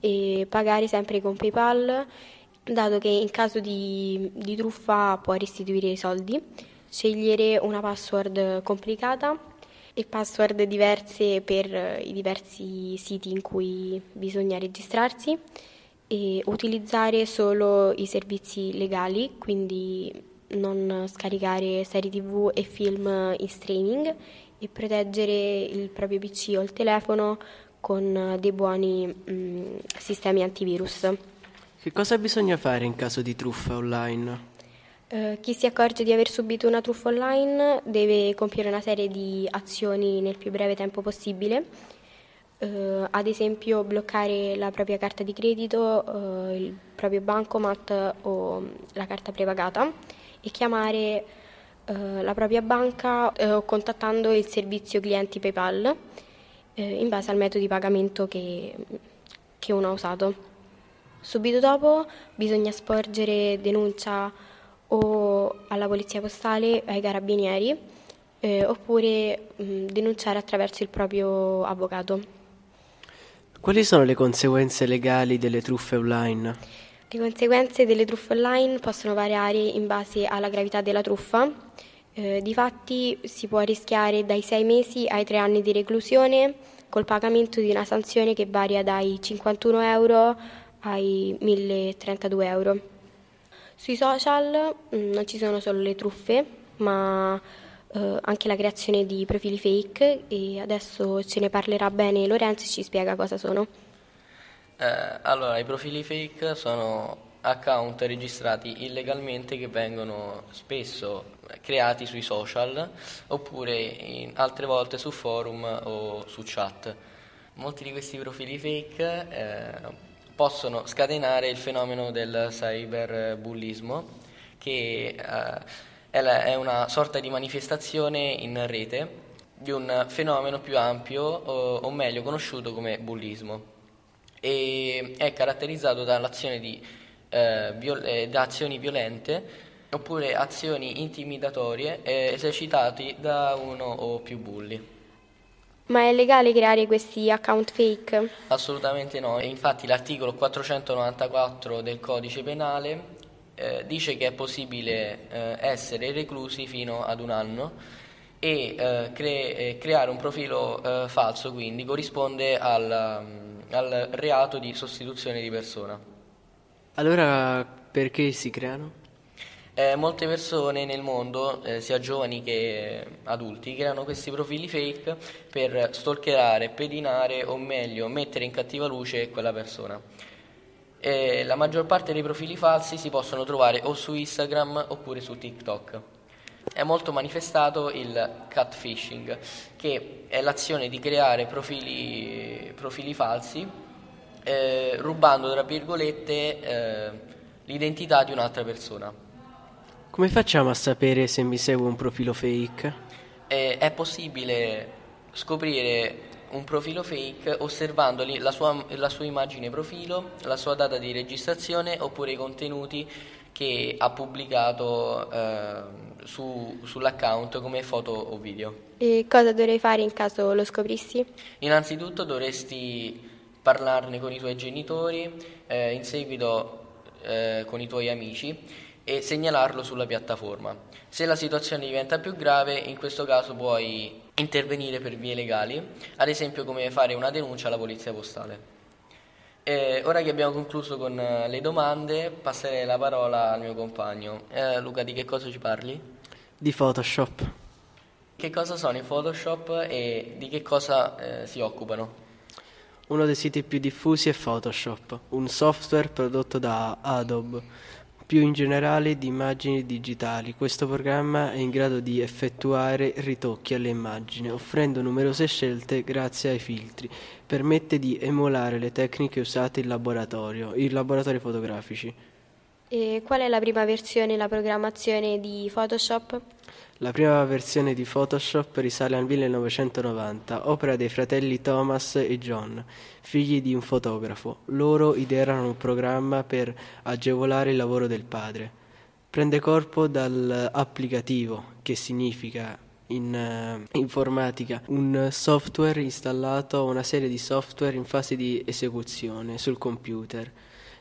e pagare sempre con PayPal, dato che in caso di, di truffa può restituire i soldi, scegliere una password complicata e password diverse per i diversi siti in cui bisogna registrarsi. E utilizzare solo i servizi legali, quindi non scaricare serie tv e film in streaming e proteggere il proprio PC o il telefono con dei buoni mh, mm, sistemi antivirus. Che cosa bisogna fare in caso di truffa online? Uh, chi si accorge di aver subito una truffa online deve compiere una serie di azioni nel più breve tempo possibile, uh, ad esempio bloccare la propria carta di credito, uh, il proprio bancomat o la carta prepagata e chiamare eh, la propria banca eh, contattando il servizio clienti PayPal eh, in base al metodo di pagamento che, che uno ha usato. Subito dopo bisogna sporgere denuncia o alla polizia postale ai carabinieri eh, oppure mh, denunciare attraverso il proprio avvocato. Quali sono le conseguenze legali delle truffe online? Le conseguenze delle truffe online possono variare in base alla gravità della truffa. Eh, difatti si può rischiare dai 6 mesi ai 3 anni di reclusione col pagamento di una sanzione che varia dai 51 euro ai 1032 euro. Sui social mh, mm, non ci sono solo le truffe, ma eh, anche la creazione di profili fake e adesso ce ne parlerà bene Lorenzo e ci spiega cosa sono. Eh, allora, i profili fake sono account registrati illegalmente che vengono spesso creati sui social oppure altre volte su forum o su chat. Molti di questi profili fake eh, possono scatenare il fenomeno del cyberbullismo che eh, è una sorta di manifestazione in rete di un fenomeno più ampio o, o meglio conosciuto come bullismo e è caratterizzato dall'azione di, eh, viol- eh, da azioni violente oppure azioni intimidatorie eh, esercitate da uno o più bulli. Ma è legale creare questi account fake? Assolutamente no, infatti l'articolo 494 del codice penale eh, dice che è possibile eh, essere reclusi fino ad un anno e eh, cre- eh, creare un profilo falso quindi corrisponde al, al reato di sostituzione di persona. Allora perché si creano? Eh, molte persone nel mondo, eh, sia giovani che adulti, creano questi profili fake per stalkerare, pedinare o meglio mettere in cattiva luce quella persona. Eh, la maggior parte dei profili falsi si possono trovare o su Instagram oppure su TikTok. È molto manifestato il catfishing, che è l'azione di creare profili, profili falsi eh, rubando, tra virgolette, eh, l'identità di un'altra persona. Come facciamo a sapere se mi segue un profilo fake? Eh, è possibile scoprire un profilo fake osservando la sua, la sua immagine profilo, la sua data di registrazione oppure i contenuti che ha pubblicato eh, su, sull'account come foto o video. E cosa dovrei fare in caso lo scoprissi? Innanzitutto dovresti parlarne con i tuoi genitori, eh, in seguito eh, con i tuoi amici e segnalarlo sulla piattaforma. Se la situazione diventa più grave, in questo caso puoi intervenire per vie legali, ad esempio come fare una denuncia alla polizia postale. E ora che abbiamo concluso con eh, le domande, passerei la parola al mio compagno. Eh, Luca, di che cosa ci parli? Di Photoshop. Che cosa sono i Photoshop e di che cosa eh, si occupano? Uno dei siti più diffusi è Photoshop, un software prodotto da Adobe più in generale di immagini digitali. Questo programma è in grado di effettuare ritocchi alle immagini, offrendo numerose scelte grazie ai filtri. Permette di emulare le tecniche usate in laboratorio, in laboratori fotografici. E qual è la prima versione, la programmazione di Photoshop? La prima versione di Photoshop risale al 1990, opera dei fratelli Thomas e John, figli di un fotografo. Loro idearono un programma per agevolare il lavoro del padre. Prende corpo dall'applicativo, che significa in uh, informatica un software installato o una serie di software in fase di esecuzione sul computer.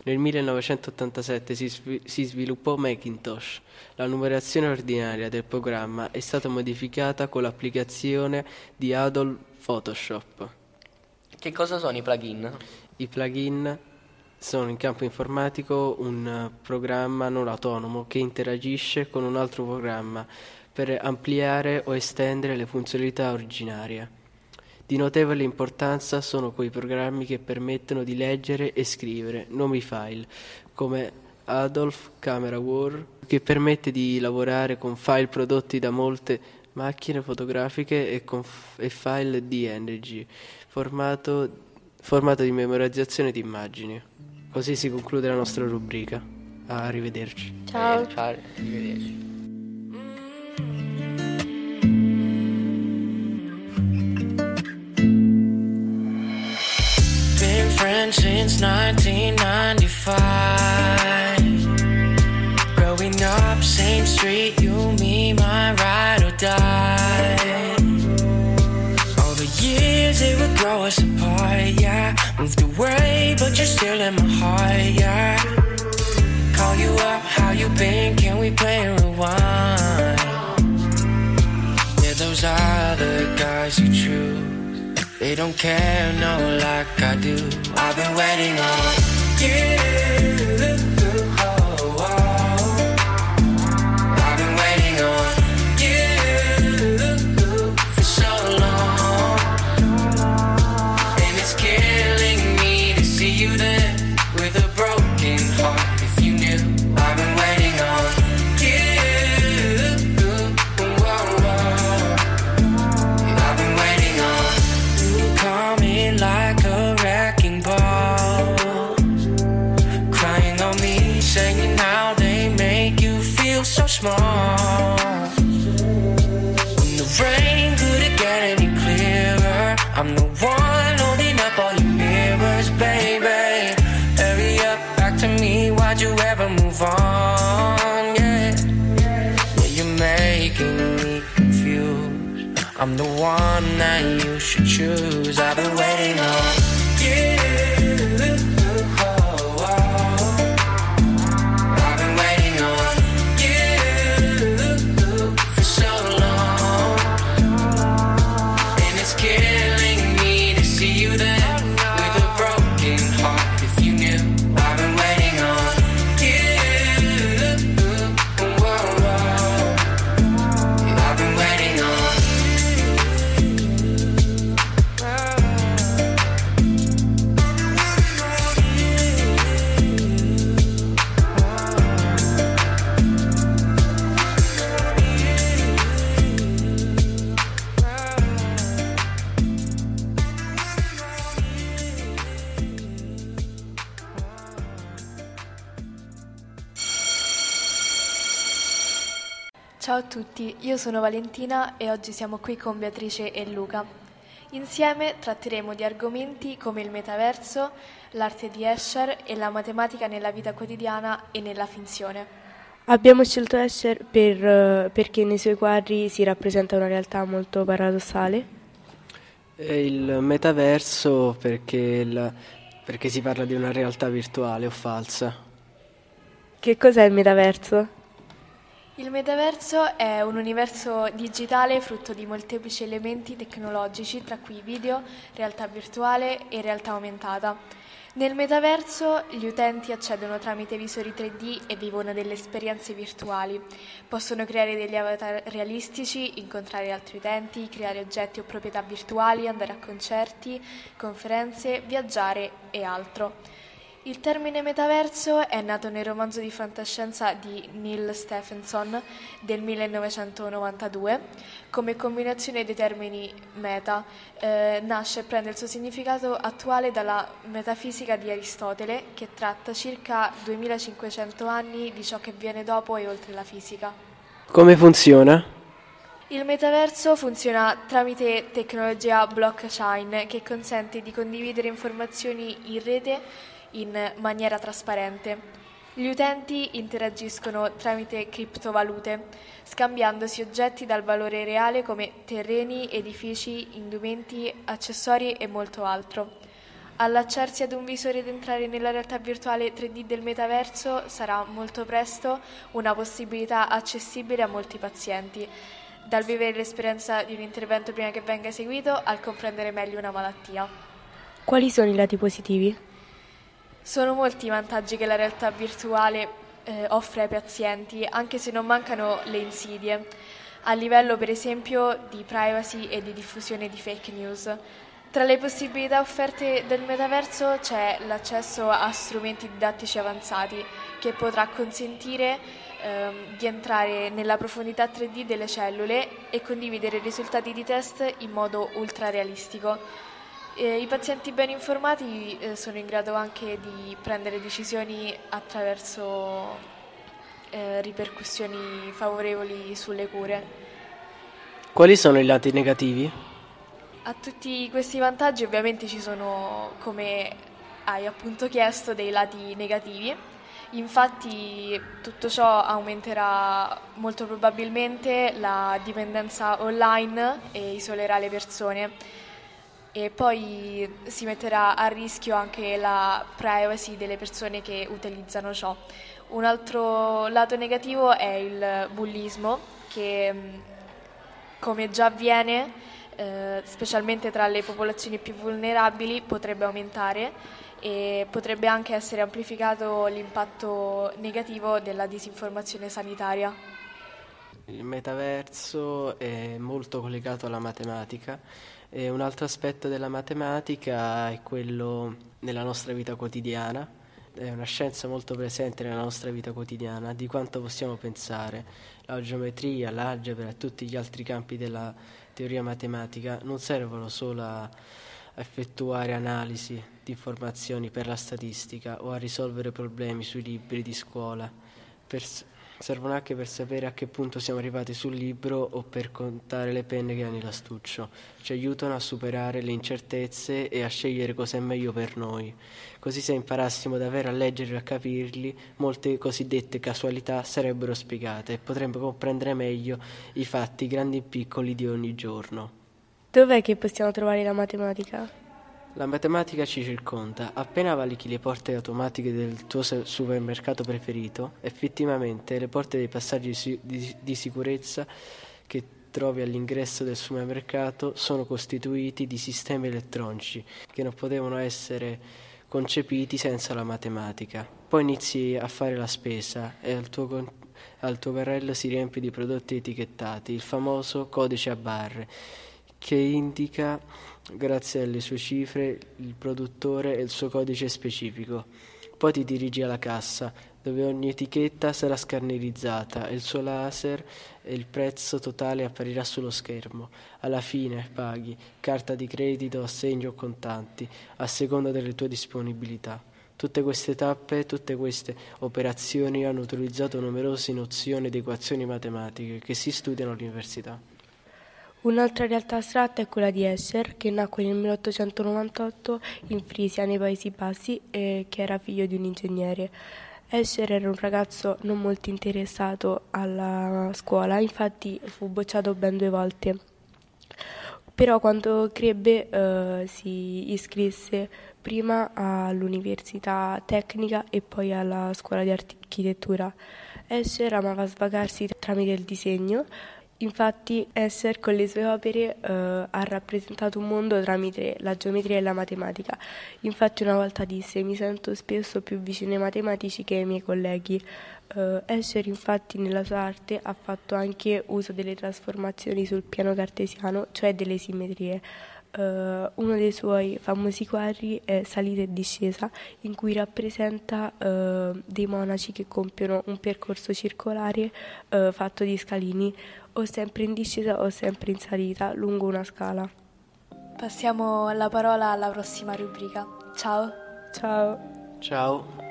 Nel 1987 si, sv- si, sviluppò Macintosh. La numerazione ordinaria del programma è stata modificata con l'applicazione di Adobe Photoshop. Che cosa sono i plugin? I plugin sono in campo informatico un programma non autonomo che interagisce con un altro programma per ampliare o estendere le funzionalità originarie. Di notevole importanza sono quei programmi che permettono di leggere e scrivere nuovi file, come Adolf Camera War, che permette di lavorare con file prodotti da molte macchine fotografiche e con f- e file di Energy, formato, formato di memorizzazione di immagini. Così si conclude la nostra rubrica. Arrivederci. Ciao. Eh, ciao, arrivederci. Been friends since 1995. Growing up, same street, you, me, my ride or die. All the years it would grow us apart, yeah. Moved away, but you're still in my heart, yeah. Call you up, how you been? Can we play a rewind? Yeah, those the guys you choose. They don't care, no, like I do. I've been waiting on you. Sono Valentina e oggi siamo qui con Beatrice e Luca. Insieme tratteremo di argomenti come il metaverso, l'arte di Escher e la matematica nella vita quotidiana e nella finzione. Abbiamo scelto Escher per, eh, perché nei suoi quadri si rappresenta una realtà molto paradossale. E il metaverso perché, il, perché si parla di una realtà virtuale o falsa. Che cos'è il metaverso? Il metaverso è un universo digitale frutto di molteplici elementi tecnologici, tra cui video, realtà virtuale e realtà aumentata. Nel metaverso gli utenti accedono tramite visori 3D e vivono delle esperienze virtuali. Possono creare degli avatar realistici, incontrare altri utenti, creare oggetti o proprietà virtuali, andare a concerti, conferenze, viaggiare e altro. Il termine metaverso è nato nel romanzo di fantascienza di Neil Stephenson del 1992. Come combinazione dei termini meta, eh, nasce e prende il suo significato attuale dalla metafisica di Aristotele, che tratta circa 2500 anni di ciò che viene dopo e oltre la fisica. Come funziona? Il metaverso funziona tramite tecnologia blockchain che consente di condividere informazioni in rete in maniera trasparente. Gli utenti interagiscono tramite criptovalute, scambiandosi oggetti dal valore reale come terreni, edifici, indumenti, accessori e molto altro. Allacciarsi ad un visore ed entrare nella realtà virtuale 3D del metaverso sarà molto presto una possibilità accessibile a molti pazienti, dal vivere l'esperienza di un intervento prima che venga eseguito al comprendere meglio una malattia. Quali sono i lati positivi? Sono molti i vantaggi che la realtà virtuale eh, offre ai pazienti, anche se non mancano le insidie, a livello per esempio di privacy e di diffusione di fake news. Tra le possibilità offerte del metaverso c'è l'accesso a strumenti didattici avanzati che potrà consentire ehm, di entrare nella profondità 3D delle cellule e condividere i risultati di test in modo ultra realistico. Eh, I pazienti ben informati eh, sono in grado anche di prendere decisioni attraverso eh, ripercussioni favorevoli sulle cure. Quali sono i lati negativi? A tutti questi vantaggi ovviamente ci sono, come hai appunto chiesto, dei lati negativi. Infatti tutto ciò aumenterà molto probabilmente la dipendenza online e isolerà le persone e poi si metterà a rischio anche la privacy delle persone che utilizzano ciò. Un altro lato negativo è il bullismo che come già avviene, eh, specialmente tra le popolazioni più vulnerabili, potrebbe aumentare e potrebbe anche essere amplificato l'impatto negativo della disinformazione sanitaria. Il metaverso è molto collegato alla matematica e un altro aspetto della matematica è quello nella nostra vita quotidiana, è una scienza molto presente nella nostra vita quotidiana, di quanto possiamo pensare. La geometria, l'algebra e tutti gli altri campi della teoria matematica non servono solo a effettuare analisi di informazioni per la statistica o a risolvere problemi sui libri di scuola. Per servono anche per sapere a che punto siamo arrivati sul libro o per contare le penne che hanno l'astuccio. Ci aiutano a superare le incertezze e a scegliere cosa è meglio per noi. Così se imparassimo davvero a leggere e a capirli, molte cosiddette casualità sarebbero spiegate e potremmo comprendere meglio i fatti grandi e piccoli di ogni giorno. Dov'è che possiamo trovare la matematica? La matematica ci circonda. Appena valichi le porte automatiche del tuo supermercato preferito, effettivamente le porte dei passaggi di, sicurezza che trovi all'ingresso del supermercato sono costituiti di sistemi elettronici che non potevano essere concepiti senza la matematica. Poi inizi a fare la spesa e al tuo, al tuo carrello si riempie di prodotti etichettati, il famoso codice a barre che indica, grazie alle sue cifre, il produttore e il suo codice specifico. Poi ti dirigi alla cassa, dove ogni etichetta sarà scannerizzata e il suo laser e il prezzo totale apparirà sullo schermo. Alla fine paghi carta di credito, assegno o contanti, a seconda delle tue disponibilità. Tutte queste tappe, tutte queste operazioni hanno utilizzato numerose nozioni ed equazioni matematiche che si studiano all'università. Un'altra realtà astratta è quella di Escher, che nacque nel 1898 in Frisia, nei Paesi Bassi, e che era figlio di un ingegnere. Escher era un ragazzo non molto interessato alla scuola, infatti fu bocciato ben due volte. Però quando crebbe eh, si iscrisse prima all'università tecnica e poi alla scuola di architettura. Escher amava svagarsi tramite il disegno, Infatti Esser con le sue opere eh, ha rappresentato un mondo tramite la geometria e la matematica. Infatti una volta disse mi sento spesso più vicino ai matematici che ai miei colleghi. Eh, Escher infatti nella sua arte ha fatto anche uso delle trasformazioni sul piano cartesiano, cioè delle simmetrie. Uh, uno dei suoi famosi quadri è Salita e discesa, in cui rappresenta uh, dei monaci che compiono un percorso circolare uh, fatto di scalini, o sempre in discesa o sempre in salita, lungo una scala. Passiamo la parola alla prossima rubrica. Ciao. Ciao. Ciao.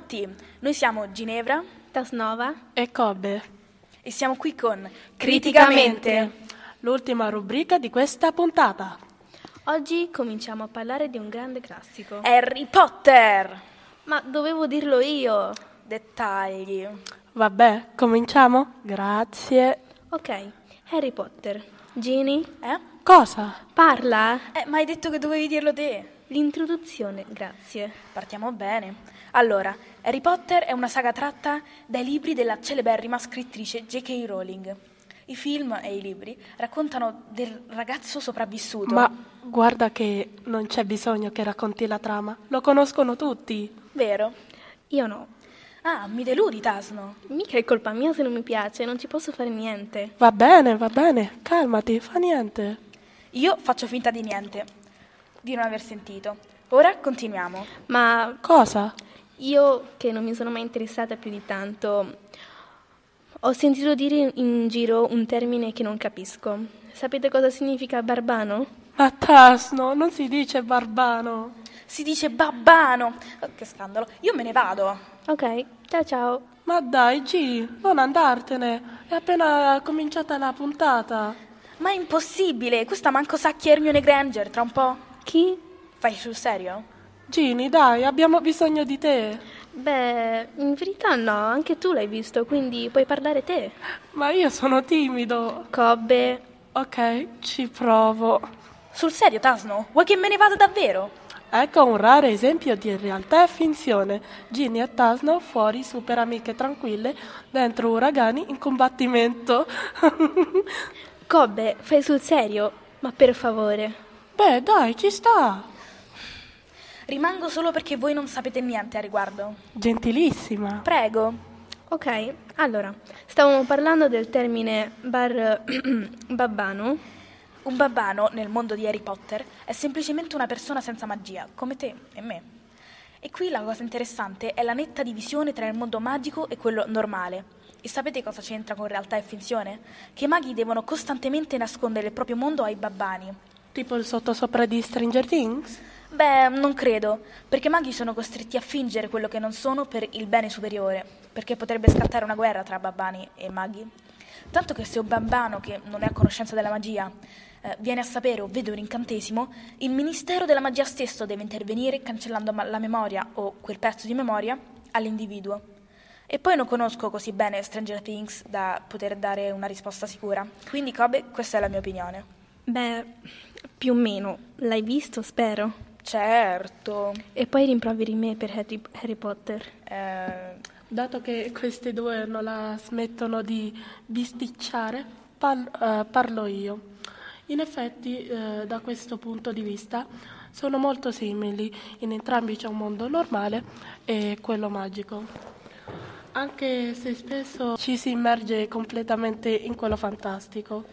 Tutti, noi siamo Ginevra, Tasnova e Kobe e siamo qui con Criticamente, l'ultima rubrica di questa puntata. Oggi cominciamo a parlare di un grande classico. Harry Potter. Ma dovevo dirlo io. Dettagli. Vabbè, cominciamo? Grazie. Ok, Harry Potter. Ginny? Eh? Cosa? Parla. Eh, ma hai detto che dovevi dirlo te. L'introduzione, grazie. Partiamo bene. Allora, Harry Potter è una saga tratta dai libri della celeberrima scrittrice J.K. Rowling. I film e i libri raccontano del ragazzo sopravvissuto. Ma guarda che non c'è bisogno che racconti la trama, lo conoscono tutti. Vero? Io no. Ah, mi deludi, Tasno. Mica è colpa mia se non mi piace, non ci posso fare niente. Va bene, va bene, calmati, fa niente. Io faccio finta di niente, di non aver sentito. Ora continuiamo. Ma Cosa? Io, che non mi sono mai interessata più di tanto, ho sentito dire in giro un termine che non capisco. Sapete cosa significa barbano? Tasno, non si dice barbano. Si dice babbano. Oh, che scandalo. Io me ne vado. Ok, ciao ciao. Ma dai, G, non andartene. È appena cominciata la puntata. Ma è impossibile. Questa manco sa chi è Hermione Granger tra un po'. Chi? Fai sul serio? Gini, dai, abbiamo bisogno di te. Beh, in verità no, anche tu l'hai visto, quindi puoi parlare te. Ma io sono timido. Cobbe. Ok, ci provo. Sul serio, Tasno? Vuoi che me ne vada davvero? Ecco un raro esempio di realtà e finzione. Ginny e Tasno fuori super amiche tranquille, dentro uragani in combattimento. Cobbe, fai sul serio? Ma per favore. Beh, dai, ci sta. Rimango solo perché voi non sapete niente a riguardo. Gentilissima. Prego. Ok, allora, stavamo parlando del termine bar babbano. Un babbano, nel mondo di Harry Potter, è semplicemente una persona senza magia, come te e me. E qui la cosa interessante è la netta divisione tra il mondo magico e quello normale. E sapete cosa c'entra con realtà e finzione? Che i maghi devono costantemente nascondere il proprio mondo ai babbani. Tipo il sottosopra di Stranger Things? Beh, non credo, perché i maghi sono costretti a fingere quello che non sono per il bene superiore, perché potrebbe scattare una guerra tra babbani e maghi. Tanto che se un babbano che non è a conoscenza della magia eh, viene a sapere o vede un incantesimo, il Ministero della Magia stesso deve intervenire cancellando la memoria o quel pezzo di memoria all'individuo. E poi non conosco così bene Stranger Things da poter dare una risposta sicura. Quindi, Kobe, questa è la mia opinione. Beh, più o meno. L'hai visto, spero. Certo. E poi rimproveri me per Harry, Harry Potter. Eh, dato che queste due non la smettono di bisticciare, par- uh, parlo io. In effetti, uh, da questo punto di vista, sono molto simili. In entrambi c'è un mondo normale e quello magico. Anche se spesso ci si immerge completamente in quello fantastico.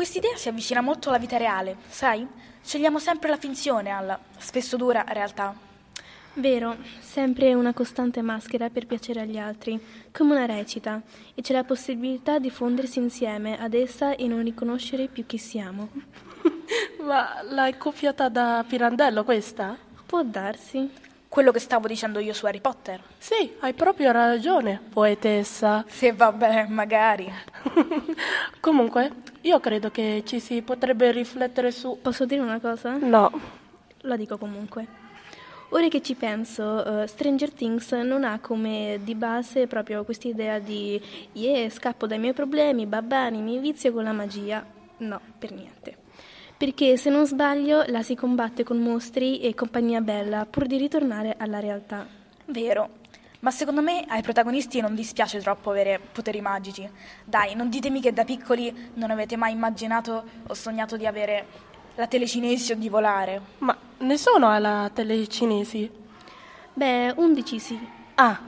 Quest'idea si avvicina molto alla vita reale, sai? Scegliamo sempre la finzione alla spesso dura realtà. Vero, sempre una costante maschera per piacere agli altri, come una recita, e c'è la possibilità di fondersi insieme ad essa e non riconoscere più chi siamo. Ma l'hai coppiata da Pirandello questa? Può darsi. Quello che stavo dicendo io su Harry Potter. Sì, hai proprio ragione, poetessa. Se vabbè, magari. Comunque, io credo che ci si potrebbe riflettere su... Posso dire una cosa? No. La dico comunque. Ora che ci penso, uh, Stranger Things non ha come di base proprio questa idea di yeah, scappo dai miei problemi, babbani, mi vizio con la magia. No, per niente. Perché se non sbaglio la si combatte con mostri e compagnia bella pur di ritornare alla realtà. Vero. Ma secondo me ai protagonisti non dispiace troppo avere poteri magici. Dai, non ditemi che da piccoli non avete mai immaginato o sognato di avere la telecinesi o di volare. Ma nessuno ha la telecinesi? Beh, 11 sì. Ah.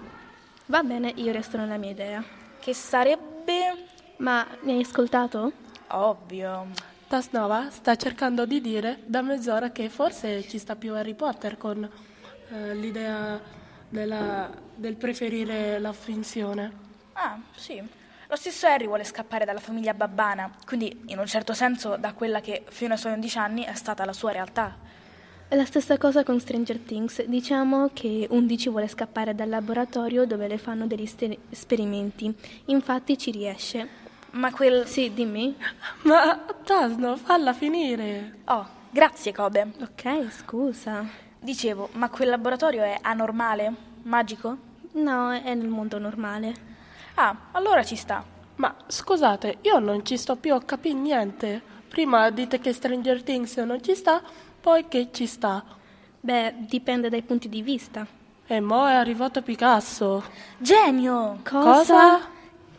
Va bene, io resto nella mia idea. Che sarebbe... Ma mi hai ascoltato? Ovvio. Tasnova sta cercando di dire da mezz'ora che forse ci sta più Harry Potter con eh, l'idea della, del preferire la finzione. Ah, sì. Lo stesso Harry vuole scappare dalla famiglia babbana, quindi in un certo senso da quella che fino ai suoi 11 anni è stata la sua realtà. È la stessa cosa con Stranger Things. Diciamo che 11 vuole scappare dal laboratorio dove le fanno degli ster- esperimenti. Infatti ci riesce. Ma quel... Sì, dimmi. Ma Tasno, falla finire. Oh, grazie Kobe. Ok, scusa. Dicevo, ma quel laboratorio è anormale? Magico? No, è nel mondo normale. Ah, allora ci sta. Ma scusate, io non ci sto più a capire niente. Prima dite che Stranger Things non ci sta, poi che ci sta. Beh, dipende dai punti di vista. E mo' è arrivato Picasso. Genio! Cosa? Cosa?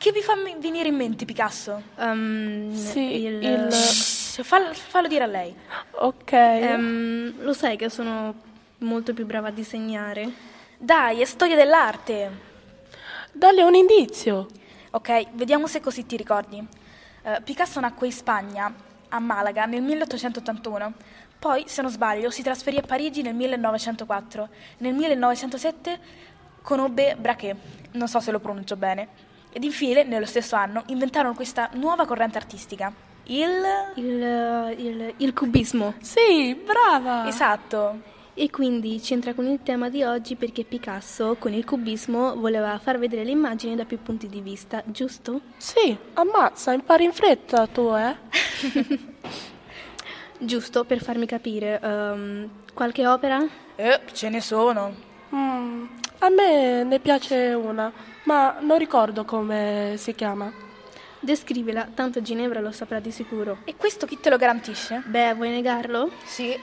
Che vi fa venire in mente Picasso? Um, sì, il... il... Fallo, fallo, dire a lei. Ok. Um, lo sai che sono molto più brava a disegnare? Dai, è storia dell'arte. Dalle un indizio. Ok, vediamo se così ti ricordi. Uh, Picasso nacque in Spagna, a Malaga, nel 1881. Poi, se non sbaglio, si trasferì a Parigi nel 1904. Nel 1907 conobbe Braque, non so se lo pronuncio bene ed infine, nello stesso anno, inventarono questa nuova corrente artistica. Il... Il, il, il cubismo. Sì, brava! Esatto. E quindi c'entra con il tema di oggi perché Picasso con il cubismo voleva far vedere le immagini da più punti di vista, giusto? Sì, ammazza, impari in fretta tu, eh? Giusto, per farmi capire, ehm, qualche opera? Eh, ce ne sono. Mm, a me ne piace una, ma non ricordo come si chiama. Descrivila, tanto Ginevra lo saprà di sicuro. E questo chi te lo garantisce? Beh, vuoi negarlo? Sì.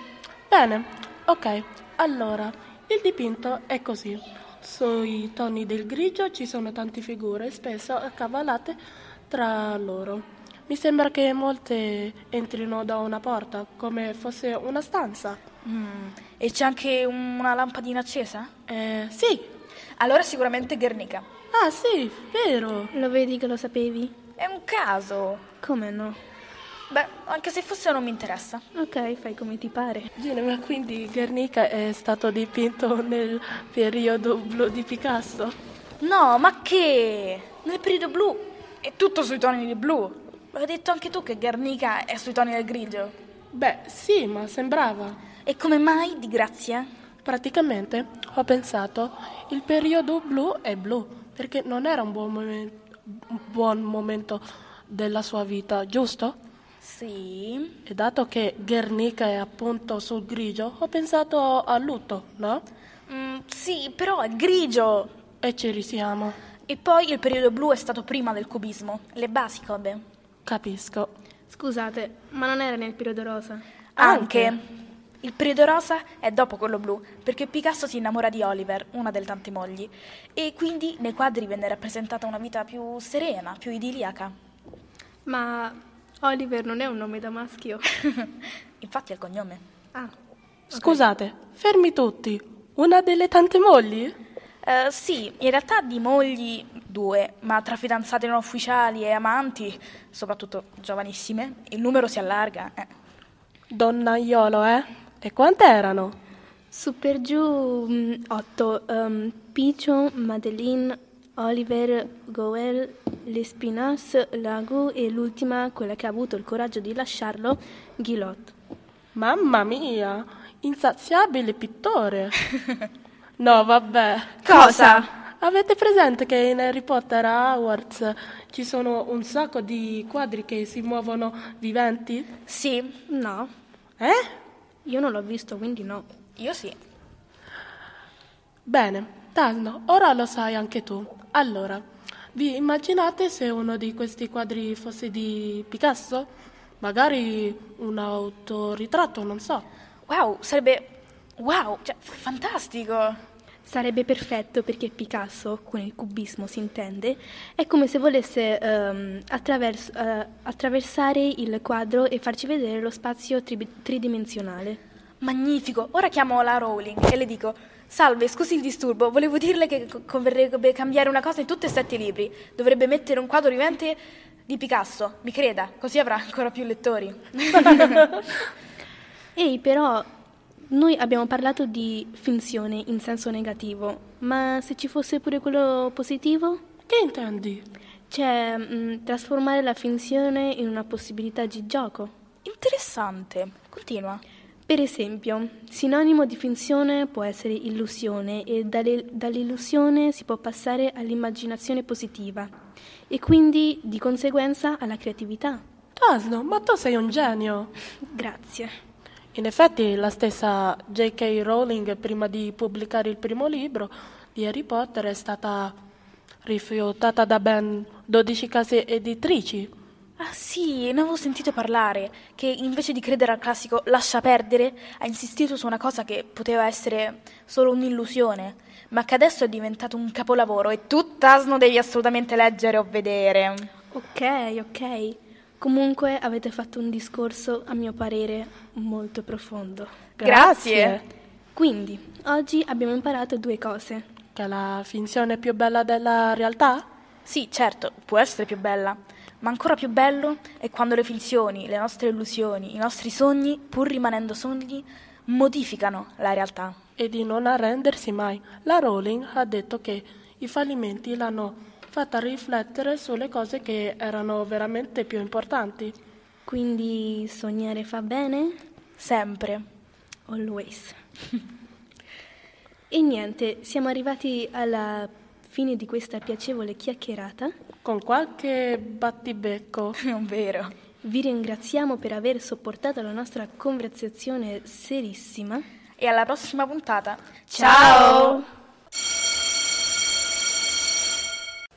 Bene, ok. Allora, il dipinto è così. Sui toni del grigio ci sono tante figure, spesso accavallate tra loro. Mi sembra che molte entrino da una porta, come fosse una stanza. Mm, E c'è anche una lampadina accesa? Eh, sì. Allora sicuramente Guernica. Ah, sì, vero. Lo vedi che lo sapevi? È un caso. Come no? Beh, anche se fosse non mi interessa. Ok, fai come ti pare. Ginevra, quindi Guernica è stato dipinto nel periodo blu di Picasso? No, ma che? Nel periodo blu è tutto sui toni di blu. Hai detto anche tu che Guernica è sui toni del grigio. Beh, sì, ma sembrava. E come mai, di grazia? Praticamente ho pensato il periodo blu è blu perché non era un buon, momen- buon momento della sua vita, giusto? Sì. E dato che Guernica è appunto sul grigio, ho pensato a lutto, no? Mm, sì, però è grigio. E ci risiamo. E poi il periodo blu è stato prima del cubismo. Le basi, Kobe. Capisco. Scusate, ma non era nel periodo rosa? Anche. Il periodo rosa è dopo quello blu, perché Picasso si innamora di Oliver, una delle tante mogli, e quindi nei quadri venne rappresentata una vita più serena, più idilliaca. Ma Oliver non è un nome da maschio. Infatti è il cognome. Ah, Scusate, fermi tutti. Una delle tante mogli? Eh, sì, in realtà di mogli due, ma tra fidanzate non ufficiali e amanti, soprattutto giovanissime, il numero si allarga. eh. Donnaiolo, eh? E quante erano? Su per giù mm, otto. ehm, Picho, Madeline, Oliver, Goel, Lespinas, Lagu e l'ultima, quella che ha avuto il coraggio di lasciarlo, Guillot. Mamma mia, insaziabile pittore. no, vabbè. Cosa? Avete presente che in Harry Potter a Hogwarts ci sono un sacco di quadri che si muovono viventi? Sì. No, Eh? io non l'ho visto, quindi no. Io sì. Bene, Tasno, ora lo sai anche tu. Allora, vi immaginate se uno di questi quadri fosse di Picasso? Magari un autoritratto, non so. Wow, sarebbe... Wow, cioè, fantastico. Sarebbe perfetto perché Picasso, con il cubismo si intende, è come se volesse ehm, attravers- eh, attraversare il quadro e farci vedere lo spazio tri- tridimensionale. Magnifico. Ora chiamo la Rowling e le dico: Salve, scusi il disturbo, volevo dirle che co- converrebbe cambiare una cosa in tutti e sette i libri. Dovrebbe mettere un quadro vivente di Picasso, mi creda, così avrà ancora più lettori. Ehi, però, noi abbiamo parlato di finzione in senso negativo, ma se ci fosse pure quello positivo? Che intendi? Cioè, mh, trasformare la finzione in una possibilità di gioco. Interessante. Continua. Per esempio, sinonimo di finzione può essere illusione e dalle- dall'illusione si può passare all'immaginazione positiva e quindi di conseguenza alla creatività. Tasno, ma tu sei un genio. Grazie. In effetti, la stessa J.K. Rowling, prima di pubblicare il primo libro di Harry Potter, è stata rifiutata da ben 12 case editrici. Ah sì, ne avevo sentito parlare, che invece di credere al classico lascia perdere, ha insistito su una cosa che poteva essere solo un'illusione, ma che adesso è diventato un capolavoro e tu, Tasno, devi assolutamente leggere o vedere. Ok, ok. Comunque avete fatto un discorso, a mio parere, molto profondo. Grazie. Quindi, oggi abbiamo imparato due cose. Che la finzione è più bella della realtà? Sì, certo, può essere più bella, ma ancora più bello è quando le finzioni, le nostre illusioni, i nostri sogni, pur rimanendo sogni, modificano la realtà. E di non arrendersi mai. La Rowling ha detto che i fallimenti l'hanno fatta riflettere sulle cose che erano veramente più importanti. Quindi sognare fa bene? Sempre. Always. e niente, siamo arrivati alla fine di questa piacevole chiacchierata. Con qualche battibecco. Vero. Vi ringraziamo per aver sopportato la nostra conversazione serissima. E alla prossima puntata. Ciao!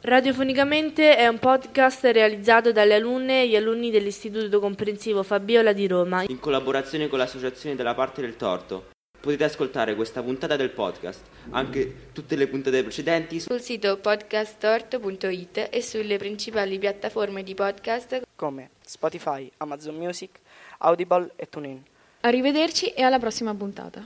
Radiofonicamente è un podcast realizzato dalle alunne e gli alunni dell'Istituto Comprensivo Fabiola di Roma. in collaborazione con l'associazione della parte del torto. Potete ascoltare questa puntata del podcast, anche tutte le puntate precedenti sul sito podcasttorto.it e sulle principali piattaforme di podcast come Spotify, Amazon Music, Audible e TuneIn. Arrivederci e alla prossima puntata.